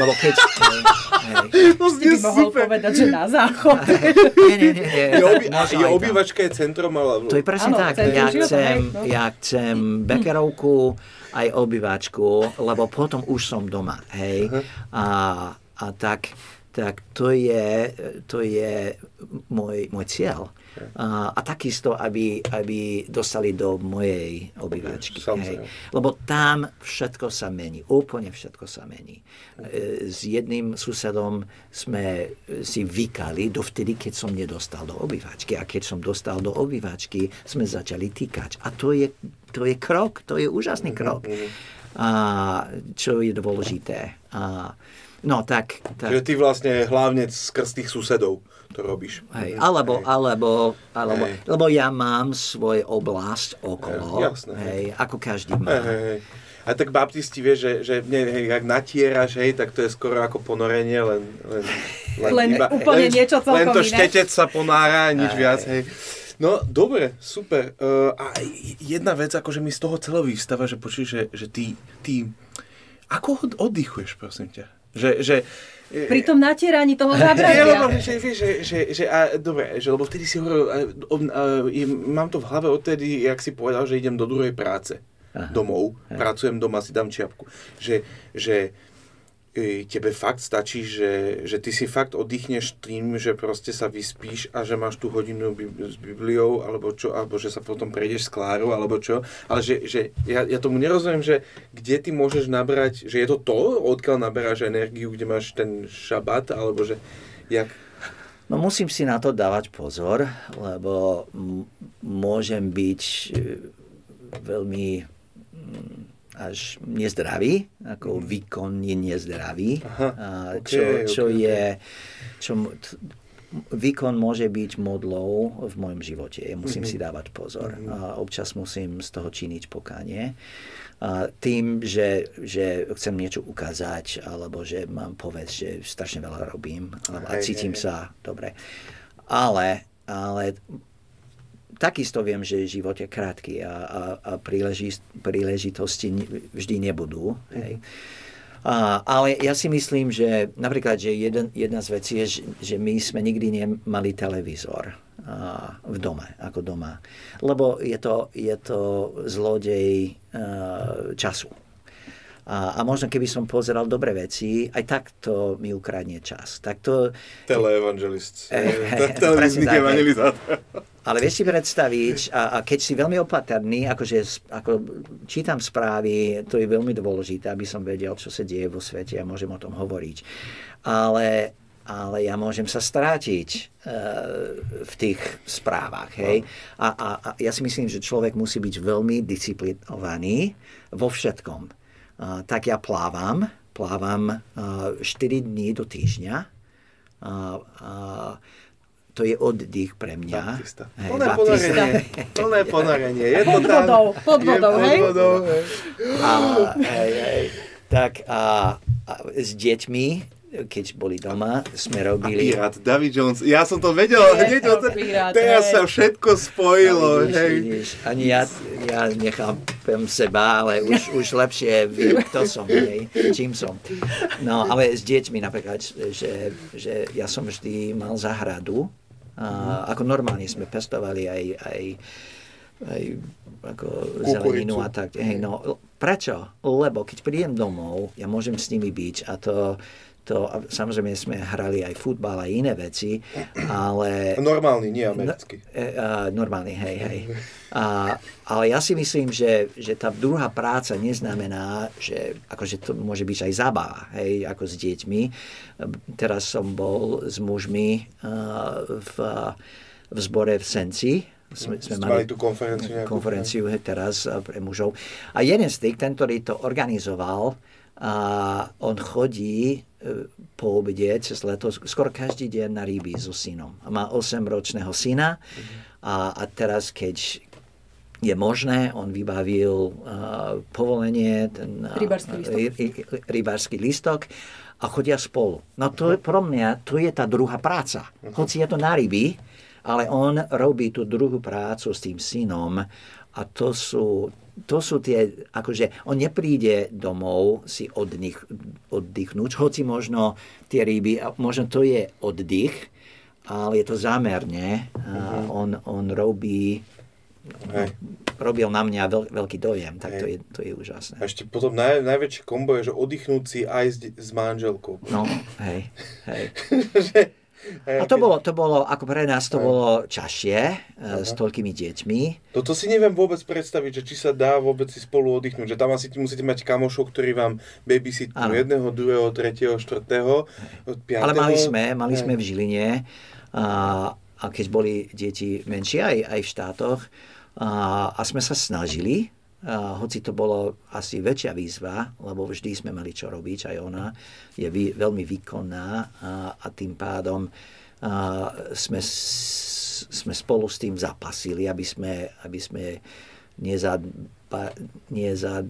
Lebo keď... hej. To si by mohol super. povedať, že na záchod. nie, nie, nie. nie. Je, oby, je obývačka je centrom, ale... To je presne ano, tak. Ja chcem, no. ja chcem bekerovku, aj obývačku, lebo potom už som doma. Hej. A, a tak tak to je, to je môj, môj cieľ. A, a takisto, aby, aby dostali do mojej obývačky. Hej. Lebo tam všetko sa mení, úplne všetko sa mení. E, s jedným susedom sme si vykali dovtedy, keď som nedostal do obývačky. A keď som dostal do obývačky, sme začali týkať. A to je, to je krok, to je úžasný krok. A čo je dôležité. A, No tak, tak. Čiže ty vlastne hlavne skrz tých susedov to robíš. Hej, alebo, hej. alebo, alebo hej. lebo ja mám svoj oblasť okolo, hej, jasné, hej, ako každý má. Hej, hej. A tak baptisti vie, že, že mne, hej, ak natieraš, hej, tak to je skoro ako ponorenie, len, len, len, len iba, úplne len, niečo celkom Len to iné. štetec sa ponára, nič aj. viac, hej. No, dobre, super. Uh, a jedna vec, akože mi z toho celého vystáva, že počuješ, že, že ty, ty, ako oddychuješ, prosím ťa? Že, že, pri tom natieraní toho zábratia. lebo, že, že, že, že, že a, dobre, že, lebo vtedy si hovoril, a, a, a, mám to v hlave odtedy, jak si povedal, že idem do druhej práce. Aha. Domov, Aha. pracujem doma, si dám čiapku. Že, že tebe fakt stačí, že, že ty si fakt oddychneš tým, že proste sa vyspíš a že máš tú hodinu s Bibliou, alebo čo, alebo že sa potom prejdeš s Klárou, alebo čo. Ale že, že ja, ja tomu nerozumiem, že kde ty môžeš nabrať, že je to to, odkiaľ naberáš energiu, kde máš ten šabat, alebo že jak... No musím si na to dávať pozor, lebo môžem byť e, veľmi až nezdravý, ako mm. výkon je nezdravý, Aha, čo, okay, čo okay, je, čo, výkon môže byť modlou v mojom živote. Musím mm-hmm. si dávať pozor. Mm-hmm. A občas musím z toho činiť pokánie. A tým, že, že chcem niečo ukázať, alebo že mám povedz, že strašne veľa robím a cítim hej, sa hej. dobre. Ale, ale takisto viem, že život je krátky a, a, a príležitosti, príležitosti vždy nebudú. Hej. A, ale ja si myslím, že napríklad, že jeden, jedna z vecí je, že, my sme nikdy nemali televízor a, v dome, ako doma. Lebo je to, je to zlodej a, času. A, a možno keby som pozeral dobré veci, aj tak to mi ukradne čas. Tak to... Teleevangelist. Eh, Televízny evangelizátor. Ale vieš si predstaviť, a, a keď si veľmi opatrný, akože ako čítam správy, to je veľmi dôležité, aby som vedel, čo sa deje vo svete a môžem o tom hovoriť. Ale, ale ja môžem sa strátiť uh, v tých správach. Hej? A, a, a ja si myslím, že človek musí byť veľmi disciplinovaný vo všetkom. Uh, tak ja plávam, plávam uh, 4 dní do týždňa. Uh, uh, to je oddych pre mňa. Baptista. Hej, plné ponorenie. Plné ponorenie. Je to pod vodou, pod vodou, hej? Pod vodou, hej. A, hej, hej. Tak a, a s deťmi, keď boli doma, sme robili... A pirát, David Jones. Ja som to vedel hneď od... Teraz sa všetko spojilo. vidíš, hej. Vidíš, ani ja, ja nechápem seba, ale už, už lepšie viem, kto som, hej, čím som. No, ale s deťmi napríklad, že, že ja som vždy mal zahradu, a ako normálne sme pestovali aj, aj, aj ako zeleninu a tak. Hej, no, prečo? Lebo keď prídem domov, ja môžem s nimi byť a to, to samozrejme sme hrali aj futbal a iné veci, ale... Normálny, nie americký. No, e, uh, normálny, hej, hej. A, ale ja si myslím, že, že tá druhá práca neznamená, že akože to môže byť aj zábava, hej, ako s deťmi. Teraz som bol s mužmi uh, v, v zbore v Senci, sme, sme mali, mali tú konferenciu, nejakú, konferenciu hej, teraz pre mužov. A jeden z tých, ten, ktorý to organizoval, a on chodí e, po obede cez leto skoro každý deň na ryby so synom. Má 8-ročného syna a, a teraz, keď, je možné, on vybavil uh, povolenie, ten uh, rybársky, listok. rybársky listok a chodia spolu. No to je pro mňa, to je tá druhá práca. Hoci je to na ryby, ale on robí tú druhú prácu s tým synom a to sú, to sú tie, akože on nepríde domov si oddych, oddychnúť, hoci možno tie ryby, možno to je oddych, ale je to zámerne. Uh-huh. On, on robí no, robil na mňa veľ, veľký dojem, tak to je, to je úžasné. A ešte potom naj, najväčšie kombo je, že oddychnúť si aj s, s manželkou. No, hej, hej. A to bolo, to bolo, ako pre nás to bolo čašie Aha. s toľkými deťmi. Toto si neviem vôbec predstaviť, že či sa dá vôbec si spolu oddychnúť, že tam asi musíte mať kamošov, ktorí vám babysitnú jedného, druhého, tretieho, štvrtého, piatého. Ale mali sme, mali sme v Žiline a, a keď boli deti menšie aj, aj v štátoch a, a sme sa snažili hoci to bolo asi väčšia výzva, lebo vždy sme mali čo robiť, aj ona je vý, veľmi výkonná a, a tým pádom a, sme, sme spolu s tým zapasili, aby sme, aby sme nezadba, nezad,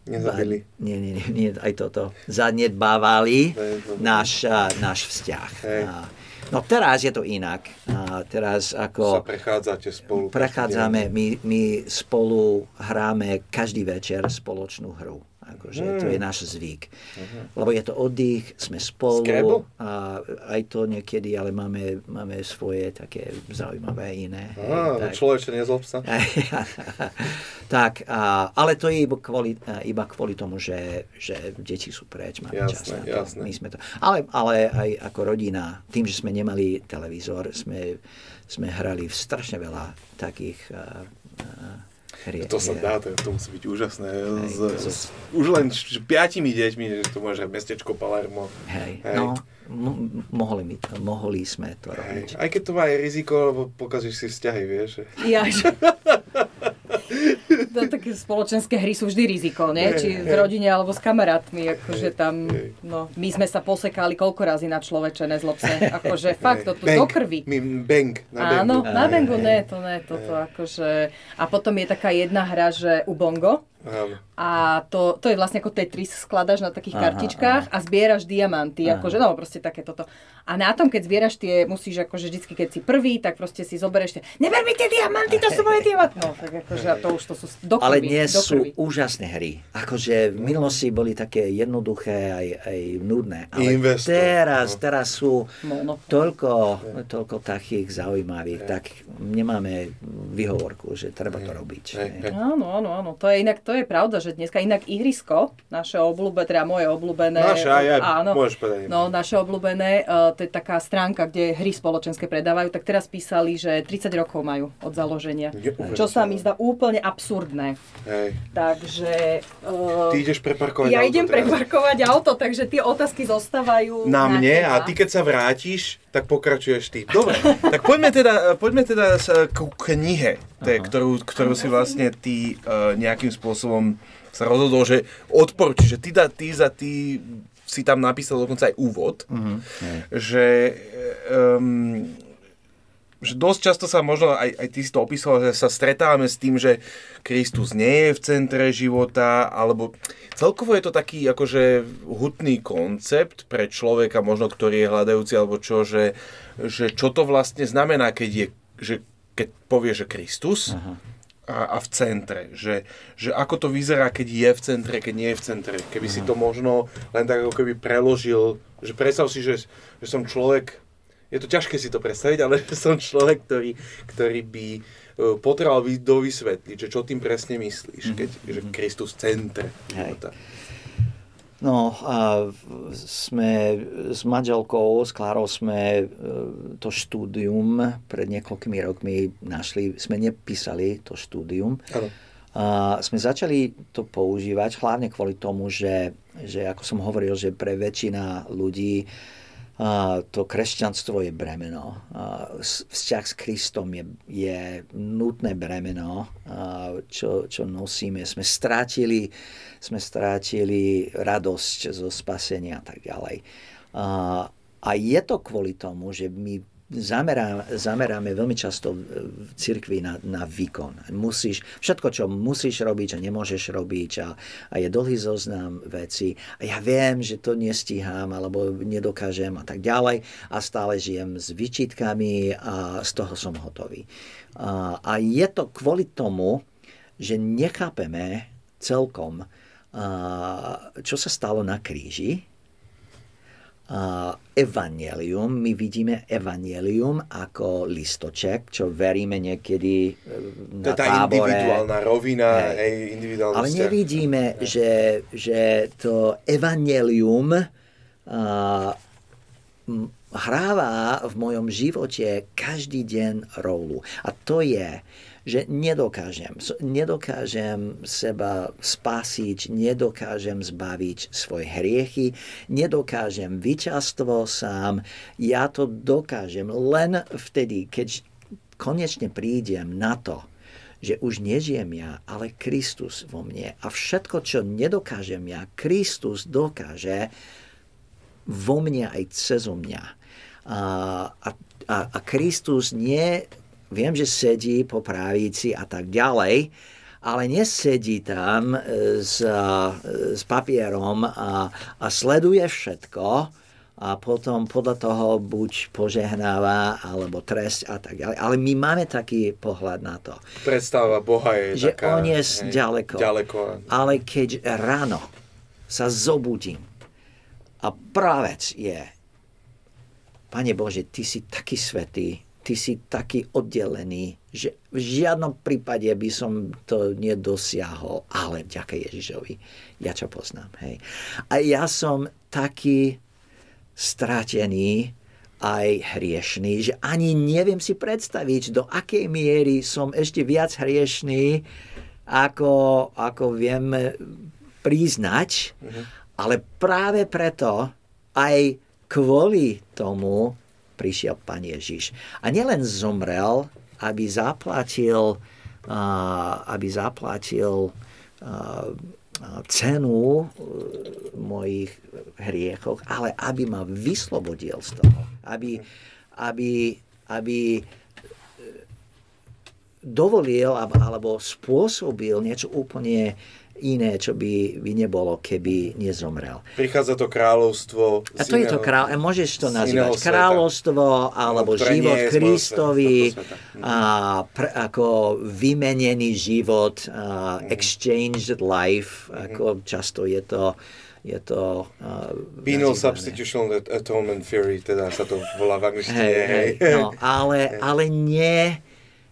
Nezabili. Nie, nie, nie, nie, aj toto. Zanedbávali náš, náš vzťah. Hej. A, No teraz je to inak. A teraz ako... Sa prechádzate spolu. Prechádzame, my, my spolu hráme každý večer spoločnú hru. Akože hmm. to je náš zvyk. Uh-huh. Lebo je to oddych, sme spolu. A aj to niekedy, ale máme, máme svoje také zaujímavé iné. Á, tak. človeče, nezlob sa. tak, a, ale to je iba kvôli, iba kvôli tomu, že, že deti sú preč, máme jasné, čas na to. Jasné. My sme to. Ale, ale aj ako rodina, tým, že sme nemali televízor, sme, sme hrali v strašne veľa takých uh, uh, Hry, to sa dá, to, to musí byť úžasné. Hej, z, z, už len s piatimi deťmi, že to môže mestečko Palermo. Hej, Hej. no, m- mohli, my to, mohli sme to robiť. Aj keď to má aj riziko, lebo pokazíš si vzťahy, vieš. Ja, to, také spoločenské hry sú vždy riziko, nie? Či v rodine alebo s kamarátmi, akože tam, no, my sme sa posekali koľko razy na človeče, nezlob sa, akože fakt, to tu do krvi. bang, na Áno, na bangu, ne, to ne, toto akože, a potom je taká jedna hra, že u a to, to je vlastne ako Tetris, skladaš na takých aha, kartičkách aha. a zbieraš diamanty, aha. akože no proste také toto. A na tom, keď zbieraš tie, musíš akože vždycky, keď si prvý, tak proste si zoberieš tie, neber mi tie diamanty, to sú moje diamanty. No, tak akože to už to sú do krvi, Ale dnes sú úžasné hry. Akože v minulosti boli také jednoduché aj, aj nudné. Ale Investor. teraz, no. teraz sú no, no. toľko, toľko takých zaujímavých, tak nemáme vyhovorku, že treba to robiť. Áno, áno, áno. To je inak to je pravda, že dneska inak ihrisko, naše obľúbené, teda moje obľúbené. Naše, aj, aj, áno, môžeš povedať. No, naše obľúbené, uh, to je taká stránka, kde hry spoločenské predávajú, tak teraz písali, že 30 rokov majú od založenia. Je, čo sa mi zdá úplne absurdné. Hej. Takže... Uh, Ty ideš preparkovať ja auto. Idem teraz. preparkovať auto, takže tie otázky zostávajú na, na mne teba. a ty keď sa vrátiš, tak pokračuješ ty. Dobre, tak poďme teda, poďme teda k knihe, te, ktorú, ktorú si vlastne ty uh, nejakým spôsobom sa rozhodol, že odporúči, že ty, ty za ty si tam napísal dokonca aj úvod, uh-huh. že um, že dosť často sa možno, aj, aj ty si to opísal, že sa stretávame s tým, že Kristus nie je v centre života, alebo celkovo je to taký akože hutný koncept pre človeka, možno ktorý je hľadajúci, alebo čo, že, že čo to vlastne znamená, keď je, že keď povie, že Kristus a, a v centre, že, že ako to vyzerá, keď je v centre, keď nie je v centre, keby Aha. si to možno len tak ako keby preložil, že predstav si, že, že som človek, je to ťažké si to predstaviť, ale som človek, ktorý, ktorý by e, potreboval dovysvetliť, že čo tým presne myslíš, mhm. keď že Kristus centre. No a sme s manželkou, s Klárou sme e, to štúdium pred niekoľkými rokmi našli, sme nepísali to štúdium. Ano. A sme začali to používať hlavne kvôli tomu, že, že ako som hovoril, že pre väčšina ľudí uh, to kresťanstvo je bremeno. A vzťah s Kristom je, je nutné bremeno, čo, čo nosíme. Sme strátili, sme strátili radosť zo spasenia a tak ďalej. A je to kvôli tomu, že my zamerá, zameráme veľmi často v cirkvi na, na výkon. Musíš, všetko, čo musíš robiť, čo nemôžeš robiť a, a je dlhý zoznam veci a ja viem, že to nestíham alebo nedokážem a tak ďalej a stále žijem s vyčítkami a z toho som hotový. A, a je to kvôli tomu, že nechápeme celkom, a, čo sa stalo na kríži uh, evangelium. My vidíme evangelium ako listoček, čo veríme niekedy uh, na To je tá tábore. individuálna rovina, Hej. hej, Ale vzťah. nevidíme, že, že to evangelium uh, hráva v mojom živote každý deň rolu. A to je, že nedokážem, nedokážem seba spasiť, nedokážem zbaviť svoje hriechy, nedokážem víťazstvo sám. Ja to dokážem len vtedy, keď konečne prídem na to, že už nežijem ja, ale Kristus vo mne. A všetko, čo nedokážem ja, Kristus dokáže vo mne aj cez mňa. A, a, a Kristus nie, viem, že sedí po pravici a tak ďalej, ale nesedí tam e, s, a, s papierom a, a sleduje všetko a potom podľa toho buď požehnáva alebo trest a tak ďalej. Ale my máme taký pohľad na to. Predstava Boha je Že taká... on je hej, ďaleko. Ďaleko. Ale keď ráno sa zobudím a pravec je, Pane Bože, Ty si taký svetý, Ty si taký oddelený, že v žiadnom prípade by som to nedosiahol, ale vďaka Ježišovi, ja čo poznám. Hej. A ja som taký stratený, aj hriešný, že ani neviem si predstaviť, do akej miery som ešte viac hriešný, ako, ako viem priznať, ale práve preto aj kvôli tomu prišiel Pán Ježiš. A nielen zomrel, aby zaplatil, aby zaplatil cenu e, mojich hriechoch, ale aby ma vyslobodil z toho. Aby, aby, aby e, dovolil alebo spôsobil niečo úplne iné, čo by, by nebolo, keby nezomrel. Prichádza to kráľovstvo. A to je to iného- král, môžeš to iného nazvať kráľovstvo, alebo No, život tohto sveta. a pr, ako vymenený život, a Mhm. exchanged life, ako často je to, je to uh, Penal. Substitutional Atonement Theory, teda sa to volá v angličtine. Hej, hej. no, ale, ale nie,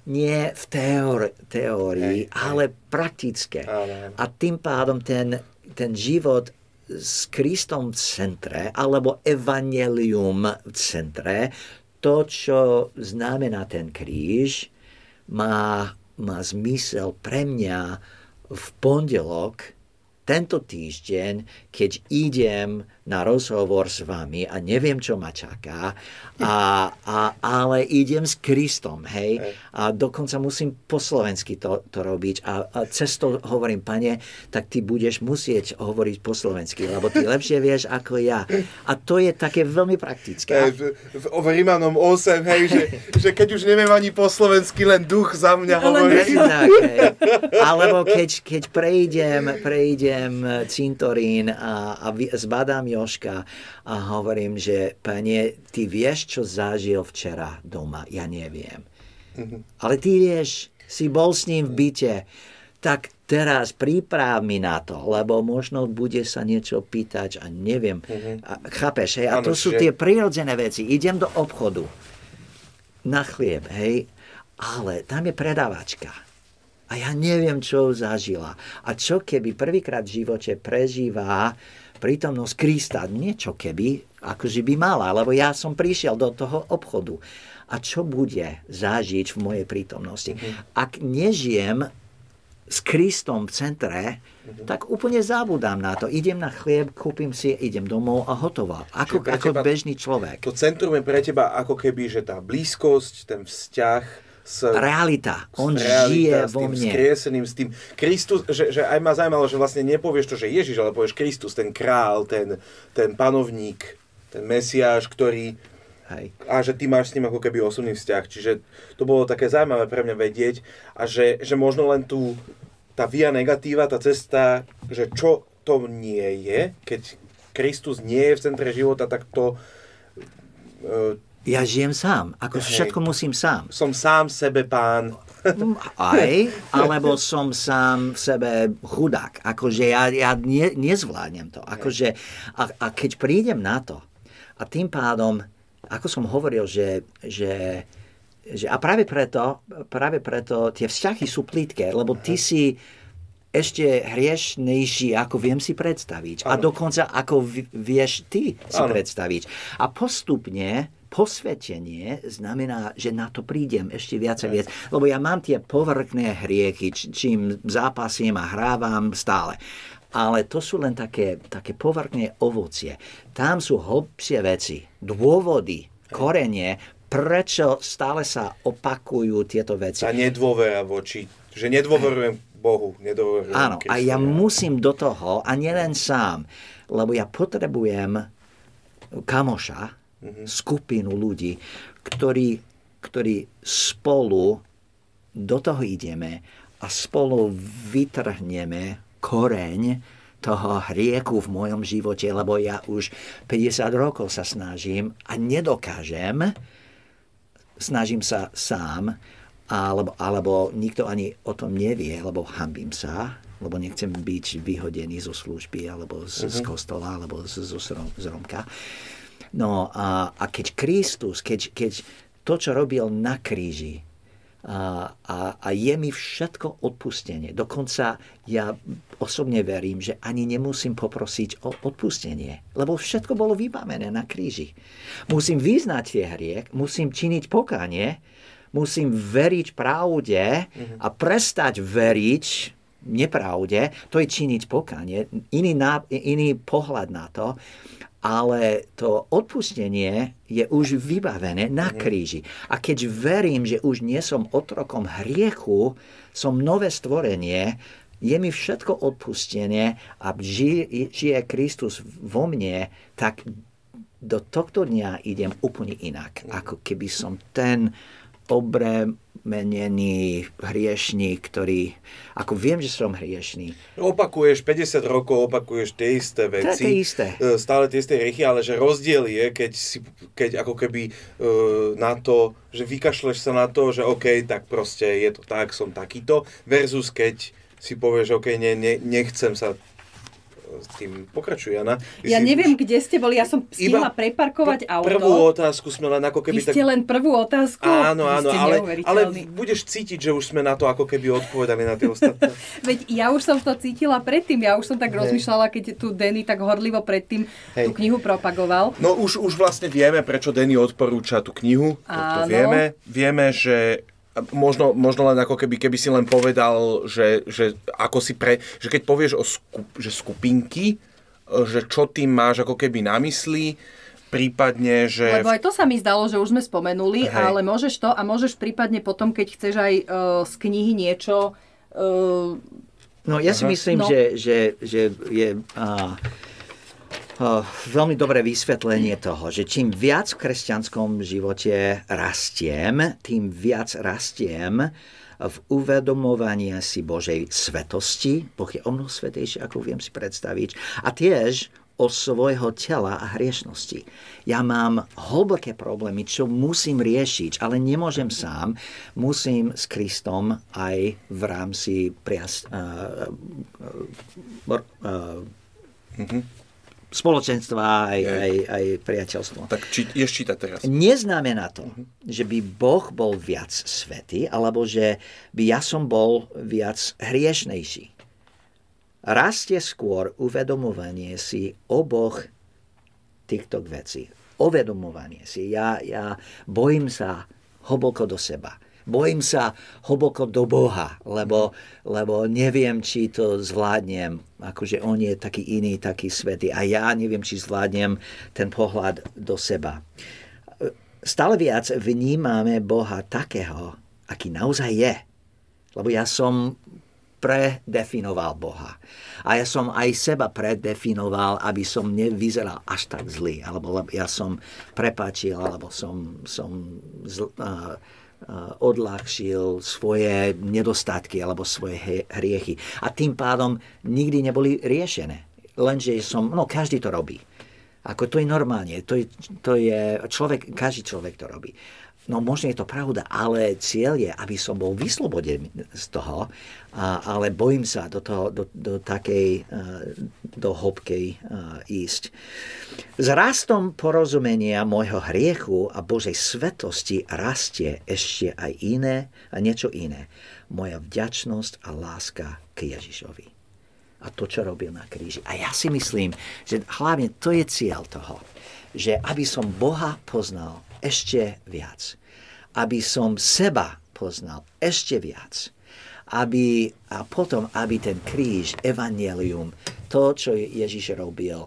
nie v teóri, teórii, Hej, hej. ale praktické. Áno, áno. A tým pádom ten, ten život s Kristom v centre, alebo evanelium v centre, to, čo znamená ten kríž, má, má zmysel pre mňa v pondelok, tento týždeň, keď idem na rozhovor s vami a neviem, čo ma čaká, a, a, ale idem s Kristom, hej, a dokonca musím po slovensky to, to robiť a, a cez to hovorím, pane, tak ty budeš musieť hovoriť po slovensky, lebo ty lepšie vieš ako ja. A to je také veľmi praktické. Hej, v, v, v Rímanom 8, hej, že, že keď už neviem ani po slovensky, len duch za mňa hovorí. Presne tak, hej. Alebo keď, keď prejdem, prejdem cintorín a, a vy- zbadám Joška a hovorím, že pane, ty vieš, čo zažil včera doma? Ja neviem. Ale ty vieš, si bol s ním v byte, tak teraz príprav mi na to, lebo možno bude sa niečo pýtať a neviem. A, chápeš, hej? A to sú že- tie prirodzené veci. Idem do obchodu na chlieb, hej, ale tam je predávačka. A ja neviem, čo zažila. A čo keby prvýkrát v živote prežíva prítomnosť Krista? Niečo keby, akože by mala, lebo ja som prišiel do toho obchodu. A čo bude zažiť v mojej prítomnosti? Ak nežijem s Kristom v centre, tak úplne zabudám na to. Idem na chlieb, kúpim si, idem domov a hotovo. Ako, ako teba- bežný človek. To centrum je pre teba ako keby, že tá blízkosť, ten vzťah s, Realita. On realita, žije s vo tým mne. skrieseným, s tým Kristus, že, že aj ma zaujímalo, že vlastne nepovieš to, že Ježiš, ale povieš Kristus, ten král, ten, ten panovník, ten mesiáš, ktorý Hej. a že ty máš s ním ako keby osobný vzťah. Čiže to bolo také zaujímavé pre mňa vedieť a že, že možno len tu tá via negatíva, tá cesta, že čo to nie je, keď Kristus nie je v centre života, tak to e, Ja žijem sám. Ako Hej. všetko musím sám. som sám sebe pán. Aj, alebo som sám v sebe chudák. Akože ja, ja ne, nezvládnem to. Akože, a, a keď prídem na to, A tým pádom, ako som hovoril, že, že, že a práve preto, práve preto tie vzťahy sú plítke, lebo ty si ešte hriešnejší, ako viem si predstaviť. Ano. A dokonca ako vieš ty si ano. predstaviť. A postupne posvetenie znamená, že na to prídem ešte viac a viac. Lebo ja mám tie povrchné hriechy, čím zápasím a hrávam stále. Ale to sú len také, také povrchné ovocie. Tam sú hlbšie veci, dôvody, korenie, prečo stále sa opakujú tieto veci. A nedôvera voči, že nedôverujem Bohu, nedôverujem Áno, a ja musím do toho, a nielen sám, lebo ja potrebujem kamoša, mm-hmm. skupinu ľudí, ktorí, ktorí spolu do toho ideme a spolu vytrhneme koreň toho hrieku v mojom živote, lebo ja už 50 rokov sa snažím a nedokážem, snažím sa sám, alebo, alebo nikto ani o tom nevie, lebo hambím sa, lebo nechcem byť vyhodený zo služby, alebo z, uh-huh. z mhm. kostola, alebo z, z, z Romka. No a, a keď Kristus, keď, keď to, čo robil na kríži, a, a, a je mi všetko odpustenie. Dokonca ja osobne verím, že ani nemusím poprosiť o odpustenie, lebo všetko bolo vybavené na kríži. Musím vyznať tie hriek, musím činiť pokánie, musím veriť pravde a prestať veriť nepravde, to je činiť pokánie, iný, iný pohľad na to, ale to odpustenie je už vybavené na kríži. A keď verím, že už nie som otrokom hriechu, som nové stvorenie, je mi všetko odpustenie a žije, žije Kristus vo mne, tak do tohto dňa idem úplne inak. Ako keby som ten obremenený hriešník, ktorý, ako viem, že som hriešný. Opakuješ 50 rokov, opakuješ tie isté veci. To je isté. E, stále tie isté hriechy, ale že rozdiel je, keď, si, keď ako keby uh, na to, že vykašleš sa na to, že OK, tak proste je to tak, som takýto, versus keď si povieš, OK, ne, ne, nechcem sa s tým pokračuj, Jana. Ja neviem, už... kde ste boli, ja som stihla preparkovať pr- auto. Prvú otázku sme len ako keby... Vy ste tak... len prvú otázku? Áno, áno, ale, ale budeš cítiť, že už sme na to ako keby odpovedali na tie ostatné. Veď ja už som to cítila predtým, ja už som tak Hej. rozmýšľala, keď tu Denny tak horlivo predtým Hej. tú knihu propagoval. No už, už vlastne vieme, prečo Denny odporúča tú knihu, to, to vieme. Vieme, že možno, možno len ako keby, keby si len povedal, že, že ako si pre, že keď povieš o skup, že skupinky, že čo tým máš ako keby na mysli, prípadne, že... Lebo aj to sa mi zdalo, že už sme spomenuli, Hej. ale môžeš to a môžeš prípadne potom, keď chceš aj uh, z knihy niečo... Uh, no ja si myslím, no. že, že, že je... Uh, veľmi dobré vysvetlenie toho, že čím viac v kresťanskom živote rastiem, tým viac rastiem v uvedomovaní si Božej svetosti. Boh je o mnoho svetejší, ako viem si predstaviť. A tiež o svojho tela a hriešnosti. Ja mám hlboké problémy, čo musím riešiť, ale nemôžem sám. Musím s Kristom aj v rámci priast, uh, uh, uh, uh, spoločenstva aj, aj, aj priateľstvo. Tak či, ješ čítať teraz. Neznamená to, uh-huh. že by Boh bol viac svetý, alebo že by ja som bol viac hriešnejší. Rastie skôr uvedomovanie si oboch týchto vecí. Uvedomovanie si. Ja, ja bojím sa hlboko do seba bojím sa hlboko do Boha, lebo, lebo neviem, či to zvládnem. Akože on je taký iný, taký svetý a ja neviem, či zvládnem ten pohľad do seba. Stále viac vnímame Boha takého, aký naozaj je. Lebo ja som predefinoval Boha. A ja som aj seba predefinoval, aby som nevyzeral až tak zlý. Alebo ja som prepačil, alebo som, som zl, uh, odľahšil svoje nedostatky alebo svoje hriechy. A tým pádom nikdy neboli riešené. Lenže som, no každý to robí. Ako to je normálne, to je, to je človek, každý človek to robí. No možno je to pravda, ale cieľ je, aby som bol vyslobodený z toho, a, ale bojím sa do, toho, do, do takej, do hĺbkej ísť. S rastom porozumenia môjho hriechu a Božej svetosti rastie ešte aj iné a niečo iné. Moja vďačnosť a láska k Ježišovi. A to, čo robil na kríži. A ja si myslím, že hlavne to je cieľ toho, že aby som Boha poznal ešte viac. Aby som seba poznal ešte viac. Aby, a potom, aby ten kríž, evangelium, to, čo Ježiš robil,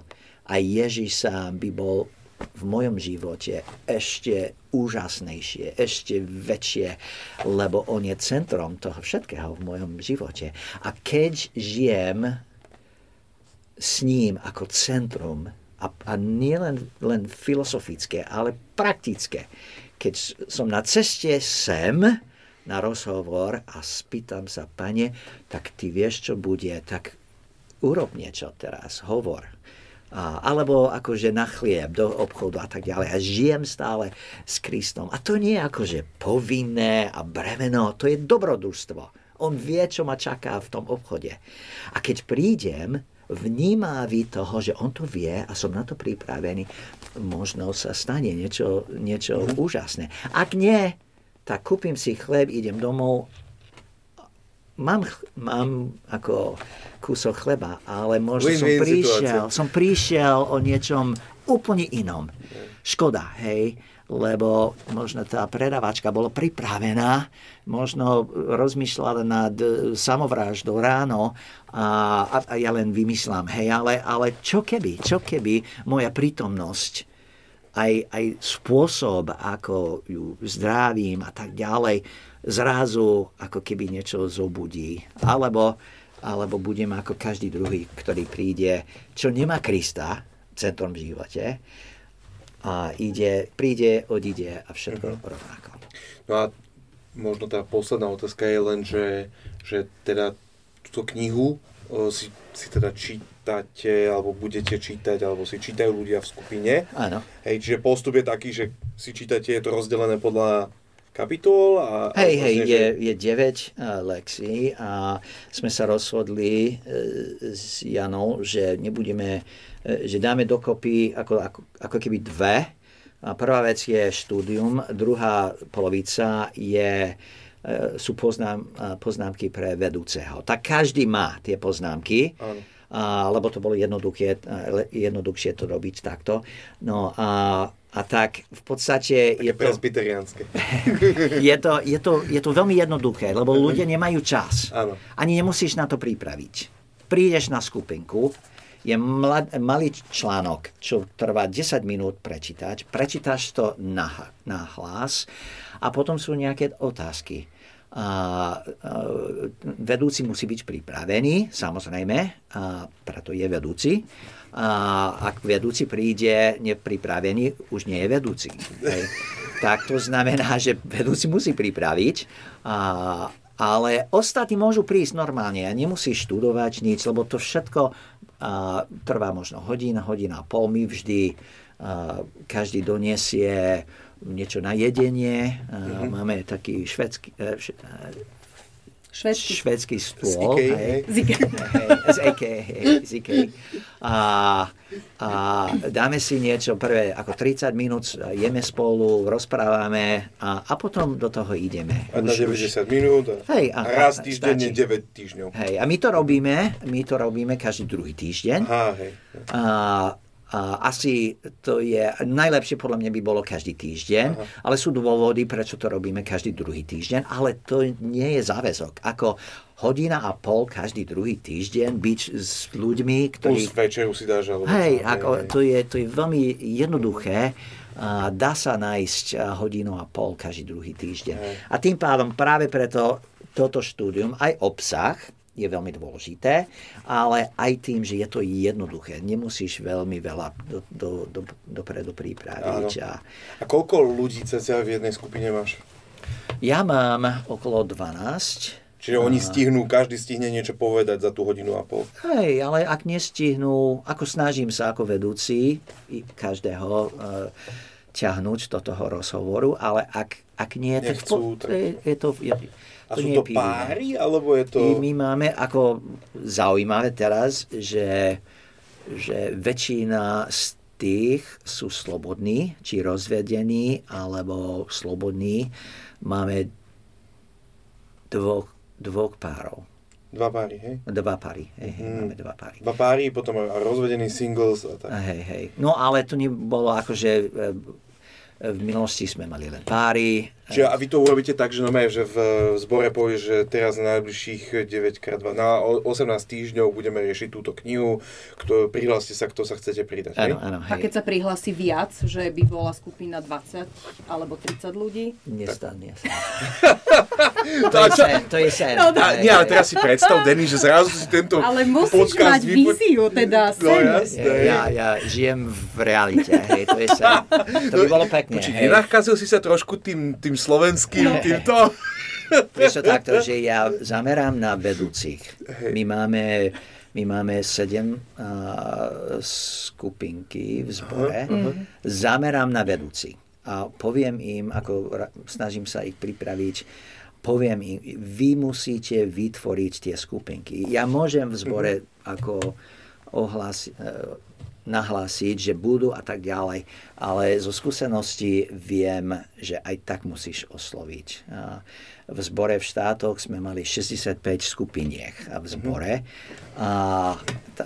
a Ježiš sám by bol v mojom živote ešte úžasnejšie, ešte väčšie, lebo on je centrom toho všetkého v mojom živote. A keď žijem s ním ako centrum a, a nie len, len filozofické, ale praktické. Keď som na ceste sem na rozhovor a spýtam sa, pane, tak ty vieš, čo bude, tak urob niečo teraz, hovor. A, alebo akože na chlieb, do obchodu a tak ďalej. A žijem stále s Kristom. A to nie je akože povinné a bremeno, to je dobrodružstvo. On vie, čo ma čaká v tom obchode. A keď prídem, vnímavý toho, že on to vie a som na to pripravený, možno sa stane niečo, niečo mm-hmm. úžasné. Ak nie, tak kúpim si chleb, idem domov, mám, mám ako kúsok chleba, ale možno som prišiel, som prišiel o niečom úplne inom. Škoda, hej lebo možno tá predavačka bola pripravená, možno rozmýšľala nad samovraždou ráno a, a ja len vymyslám, hej, ale, ale čo keby, čo keby moja prítomnosť aj, aj spôsob, ako ju zdravím a tak ďalej, zrazu ako keby niečo zobudí. Alebo, alebo budem ako každý druhý, ktorý príde, čo nemá Krista centrom v živote, a ide, príde, odíde a všetko uh-huh. rovnako. No a možno tá posledná otázka je len, že, že teda túto knihu o, si, si teda čítate, alebo budete čítať, alebo si čítajú ľudia v skupine. Áno. Hej, čiže postup je taký, že si čítate, je to rozdelené podľa kapitol. A, hej, hej, že... je, je 9 uh, lekcií a sme sa rozhodli uh, s Janou, že nebudeme E, že dáme dokopy ako, ako, ako keby dve. A prvá vec je štúdium, druhá polovica je, e, sú poznám, poznámky pre vedúceho. Tak každý má tie poznámky. Áno. A, lebo to bolo jednoduché, jednoduchšie to robiť takto. No a, a tak v podstate... Také je presbyteriánske. je, to, je, to, je to veľmi jednoduché, lebo ľudia nemajú čas. Áno. Ani nemusíš na to pripraviť. Prídeš na skupinku, je mlad, malý článok, čo trvá 10 minút prečítať. Prečítaš to na, na hlas a potom sú nejaké otázky. A, a, vedúci musí byť pripravený, samozrejme, a preto je vedúci. A ak vedúci príde nepripravený, už nie je vedúci. Hej. Tak to znamená, že vedúci musí pripraviť. A, ale ostatní môžu prísť normálne a nemusí študovať nič, lebo to všetko a trvá možno hodina, hodina a pol. My vždy, a každý doniesie niečo na jedenie. Mm-hmm. Máme taký švedský, e, Švedský. Švedský stôl. Z Ikei. A, a dáme si niečo prvé, ako 30 minút jeme spolu, rozprávame a, a potom do toho ideme. A na 90 minút a, hej, a, a raz týždenne 9 týždňov. Hej, a my to robíme, my to robíme každý druhý týždeň. Aha, hej. A asi to je, najlepšie podľa mňa by bolo každý týždeň, Aha. ale sú dôvody, prečo to robíme každý druhý týždeň, ale to nie je záväzok. Ako hodina a pol každý druhý týždeň byť s ľuďmi, ktorí... Plus večeru si dáš, alebo... Hej, ako, to, je, to je veľmi jednoduché. A dá sa nájsť hodinu a pol každý druhý týždeň. Hej. A tým pádom práve preto toto štúdium, aj obsah, je veľmi dôležité, ale aj tým, že je to jednoduché. Nemusíš veľmi veľa do, do, do, dopredu pripraviť. A... a koľko ľudí cca v jednej skupine máš? Ja mám okolo 12. Čiže oni stihnú, každý stihne niečo povedať za tú hodinu a pol. Hej, ale ak nestihnú, ako snažím sa ako vedúci každého uh, ťahnuť do toho rozhovoru, ale ak, ak nie, tak, Nechcú, po, tak- je, je to... Je, A to sú to páry, alebo je to... I my máme ako zaujímavé teraz, že, že väčšina z tých sú slobodní, či rozvedení, alebo slobodní. Máme dvoch, dvoch párov. Dva páry, hej? Dva páry. Hej, hej, Mhm. máme dva páry. Dva páry, potom rozvedený singles a tak. Hej, hej. No ale to nebolo akože... V minulosti sme mali len páry. Čiže a vy to urobíte tak, že, normálne, že v zbore povieš, že teraz na najbližších 9x2, na o- 18 týždňov budeme riešiť túto knihu, kto, prihláste sa, kto sa chcete pridať. Áno, áno, A hej. keď sa prihlási viac, že by bola skupina 20 alebo 30 ľudí? Nestane sa. To, To a je čo, sen, to je sen. No, To a, nie, ale teraz si predstav, Denny, že zrazu si tento Ale musíš podcast mať vypo- víziu, teda No sen. jasné. Ja, ja žijem v realite, hej, to je sen. To by bolo pekne, Počuť, hej. nenachkazil si sa trošku tým, tým slovenským, týmto? To takto, že ja zamerám na vedúcich. My máme, my máme sedem uh, skupinky v zbore. Zamerám na vedúcich. A poviem im, ako snažím sa ich pripraviť, poviem im, vy musíte vytvoriť tie skupinky. Ja môžem v zbore ako ohlásiť, nahlásiť, že budú a tak ďalej, ale zo skúsenosti viem, že aj tak musíš osloviť. A V zbore v štátoch sme mali 65 skupiniek v zbore a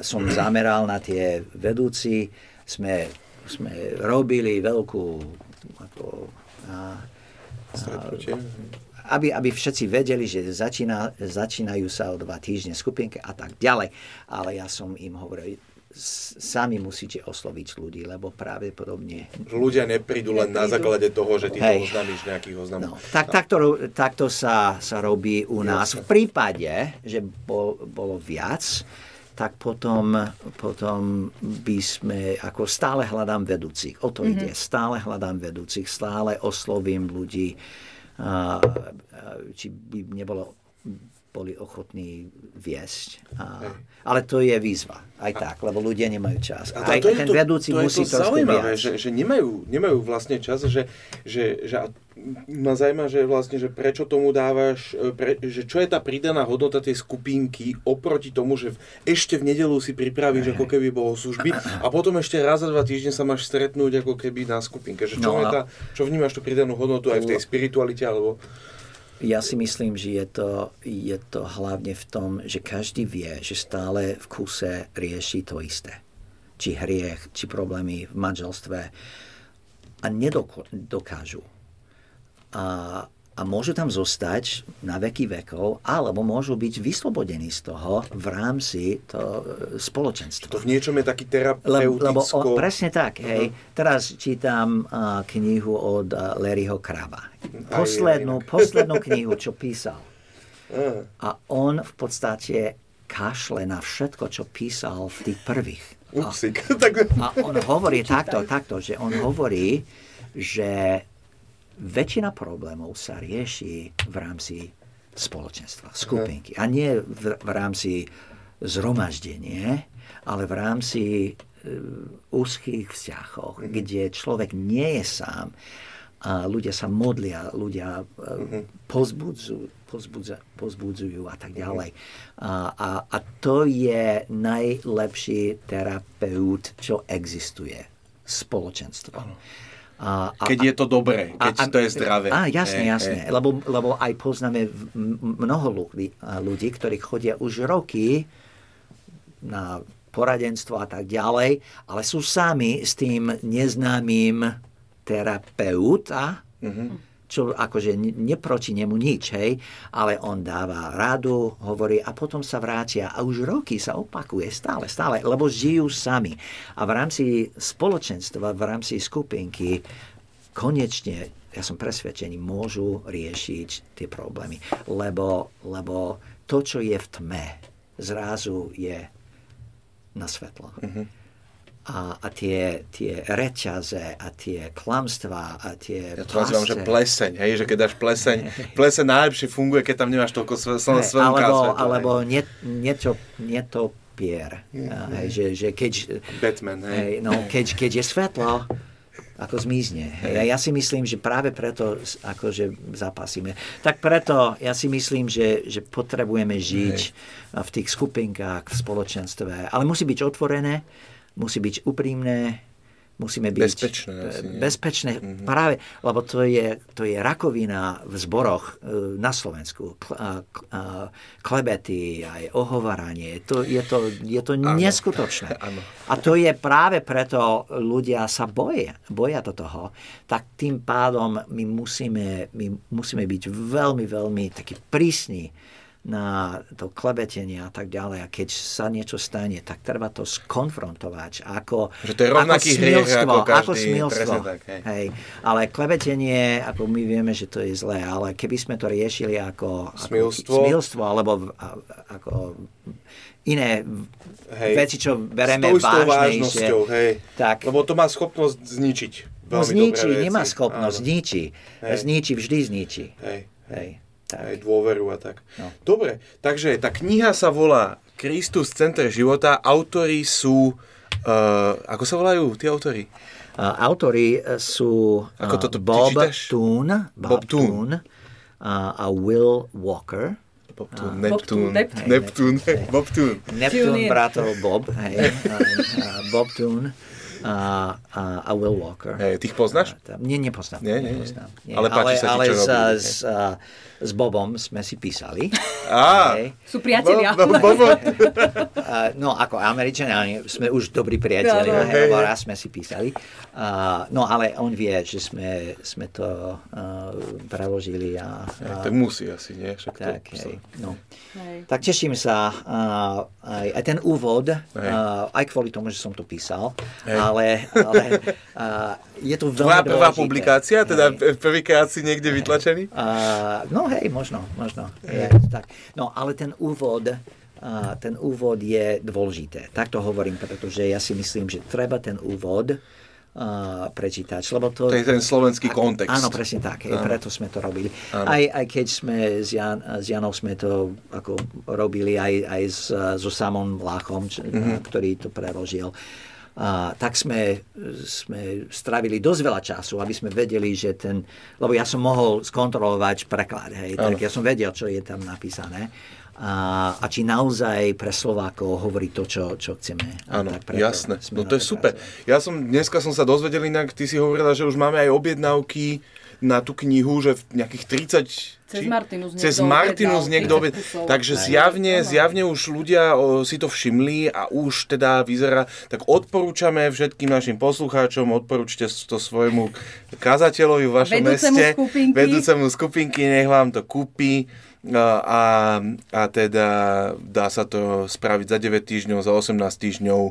som zameral na tie vedúci, sme, sme robili veľkú ako, a, Stretnutie. aby, aby všetci vedeli, že začína, začínajú sa o dva týždne skupinky a tak ďalej. Ale ja som im hovoril, sami musíte osloviť ľudí, lebo pravdepodobne... Ľudia neprídu len na Neprídu. základe toho, že ty to Hej. oznámiš nejakých oznamov. No, tak, takto, takto sa, sa robí u nás. V prípade, že bol, bolo viac, tak potom, potom by sme, ako stále hľadám vedúcich. O to ide. Stále hľadám vedúcich, stále oslovím ľudí, a, a, či by nebolo boli ochotní viesť. A, ale to je výzva, aj tak, lebo ľudia nemajú čas. A Aj to je ten to- vedúci to je musí to zaujímavé, viac. že, že nemajú, nemajú vlastne čas, že, že, že a ma zaujíma, že vlastne, že prečo tomu dávaš, e, pre, že čo je tá pridaná hodnota tej skupinky oproti tomu, že v- ešte v nedelu si pripravíš ako keby bolo služby a potom ešte raz za dva týždne sa máš stretnúť ako keby na skupinke. Že čo, No je a- tá, čo vnímaš tú pridanú hodnotu aj v tej spiritualite alebo... Ja si myslím, že je to, je to hlavne v tom, že každý vie, že stále v kuse rieši to isté. Či hriech, či problémy v manželstve. A nedokážu. A, a môžu tam zostať na veky vekov, alebo môžu byť vyslobodení z toho v rámci to e, spoločenstva. To v niečom je taký Lebo, lebo terapeuticko... o, presne tak, hej. Teraz čítam uh, knihu od uh, Larryho Kraba. Poslednú, poslednú knihu, čo písal. Á, A on v podstate kašle na všetko, čo písal v tých prvých. A, a on hovorí takto, takto, že on hovorí, že väčšina problémov sa rieši v rámci spoločenstva, skupinky. A nie v, v rámci zhromaždenie, ale v rámci e, úzkých vzťahov, kde človek nie je sám a ľudia sa modlia, ľudia pozbudzujú, pozbudza, pozbudzujú a tak ďalej. A, a, a to je najlepší terapeut, čo existuje. Spoločenstvo. A, a, keď je to dobré, keď a- to je zdravé. Á, jasne, Hej, jasne. hej. Lebo, lebo aj poznáme mnoho ľudí, ľudí, ktorí chodia už roky na poradenstvo a tak ďalej, ale sú sami s tým neznámym terapeuta, čo akože ne- neproti nemu nič, hej, ale on dáva radu, hovorí a potom sa vrátia a už roky sa opakuje stále, stále, lebo žijú sami. A v rámci spoločenstva, v rámci skupinky konečne, ja som presvedčený, môžu riešiť tie problémy. Lebo, lebo to, čo je v tme, zrazu je na svetlo. A, a tie, tie reťaze a tie klamstvá a tie Ja to nazývam, že pleseň, hej, že keď dáš pleseň, pleseň najlepšie funguje, keď tam nemáš toľko Hej, svojom alebo, svetla, alebo hej. nie, nieto, nietopier. A, Hej, že, že keď, Batman, hej. hej, no, keď, keď je svetlo, ako zmizne. Ja, ja si myslím, že práve preto akože zapasíme. Tak preto ja si myslím, že, že potrebujeme žiť Hej. v tých skupinkách, v spoločenstve. Ale musí byť otvorené, musí byť úprimné, musíme byť bezpečné, asi, bezpečné mm-hmm. práve, lebo to je, to je rakovina v zboroch e, na Slovensku. Klebety, aj ohovaranie. To, je to, je to ano. neskutočné. Ano. A to je práve preto ľudia sa boja, boja do toho. Tak tým pádom my musíme, my musíme byť veľmi, veľmi taký prísni na to klebetenie a tak ďalej. A keď sa niečo stane, tak treba to skonfrontovať. Ako, že to je rovnaký ako hriech ako každý. Ako smilstvo. Tak, hej. Hej. Ale klebetenie, ako my vieme, že to je zlé, ale keby sme to riešili ako, smilstvo, ako smilstvo alebo ako iné hej. veci, čo bereme vážnejšie. Hej. Tak, Lebo to má schopnosť zničiť. No zničí, nemá schopnosť, Áno. zničí. Hej. Zničí, vždy zničí. Hej. Hej tak. aj dôveru a tak. No. Dobre, takže tá kniha sa volá Kristus Center života. Autori sú, uh, ako sa volajú tí autory? Uh, autori sú uh, ako toto, Bob Toon, Bob, Bob Toon uh, a Will Walker. Bob Toon, Neptún, Neptún, Bob Toon. Neptún, bratov Bob, hej, Bob Toon a, a, a Will Walker. Hey, ty ich poznáš? A, nie, nepoznám. Nie, nie, nepoznám. Nie. Ale páči ale, sa ti, ale čo s, s, s Bobom sme si písali. Á, hey. Sú priatelia. Bo, bo, bo, bo. no, ako Američania sme už dobrí priatelia, no, no. Hey, lebo raz sme si písali. Uh, no, ale on vie, že sme, sme to uh, preložili. A, uh, tak musí asi, nie? Však tak, to, hej, no. hej. tak teším sa uh, aj, aj ten úvod, uh, aj kvôli tomu, že som to písal, hej. ale, ale uh, je to veľmi Tvoja prvá dôležité. publikácia, teda hej. prvýkrát si niekde hej. vytlačený? Uh, no hej, možno, možno. Je, tak. No, ale ten úvod, uh, ten úvod je dôležité. Tak to hovorím, pretože ja si myslím, že treba ten úvod uh, prečítať. Lebo to, to je ten slovenský kontext. Áno, presne tak. Áno. Preto sme to robili. Aj, aj keď sme s, Jan, s Janou sme to ako robili aj, aj s, so Samom Láchom, mm-hmm. ktorý to preložil. A, tak sme, sme strávili dosť veľa času, aby sme vedeli, že ten... Lebo ja som mohol skontrolovať preklad, hej, tak ja som vedel, čo je tam napísané a, a či naozaj pre Slovákov hovorí to, čo, čo chceme. Áno, jasné. No to je super. Ja som, dneska som sa dozvedel inak, ty si hovorila, že už máme aj objednávky na tú knihu, že v nejakých 30 cez Martinus niekto Cez Martinus niekto obed... Takže zjavne, zjavne už ľudia o, si to všimli a už teda vyzerá, tak odporúčame všetkým našim poslucháčom, odporúčte to svojmu kazateľovi v vašom vedúcemu meste, skupinky. vedúcemu skupinky, nech vám to kúpi a, a teda dá sa to spraviť za 9 týždňov, za 18 týždňov.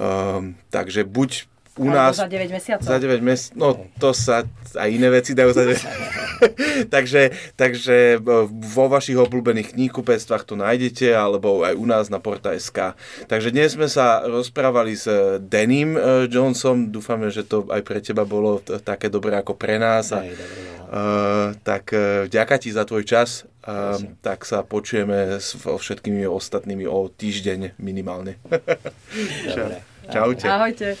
Um, takže buď u nás... za 9 mesiacov. Za 9 mesiacov, no to sa aj iné veci dajú za 9 takže, takže vo vašich obľúbených kníhkupectvách to nájdete, alebo aj u nás na Porta.sk. Takže dnes sme sa rozprávali s Denim e, Johnson, dúfame, že to aj pre teba bolo také dobré ako pre nás. A, Uh, tak uh, ďaká ti za tvoj čas. Uh, tak sa počujeme s všetkými ostatnými o týždeň minimálne. Dobre. Čaute. Ahojte.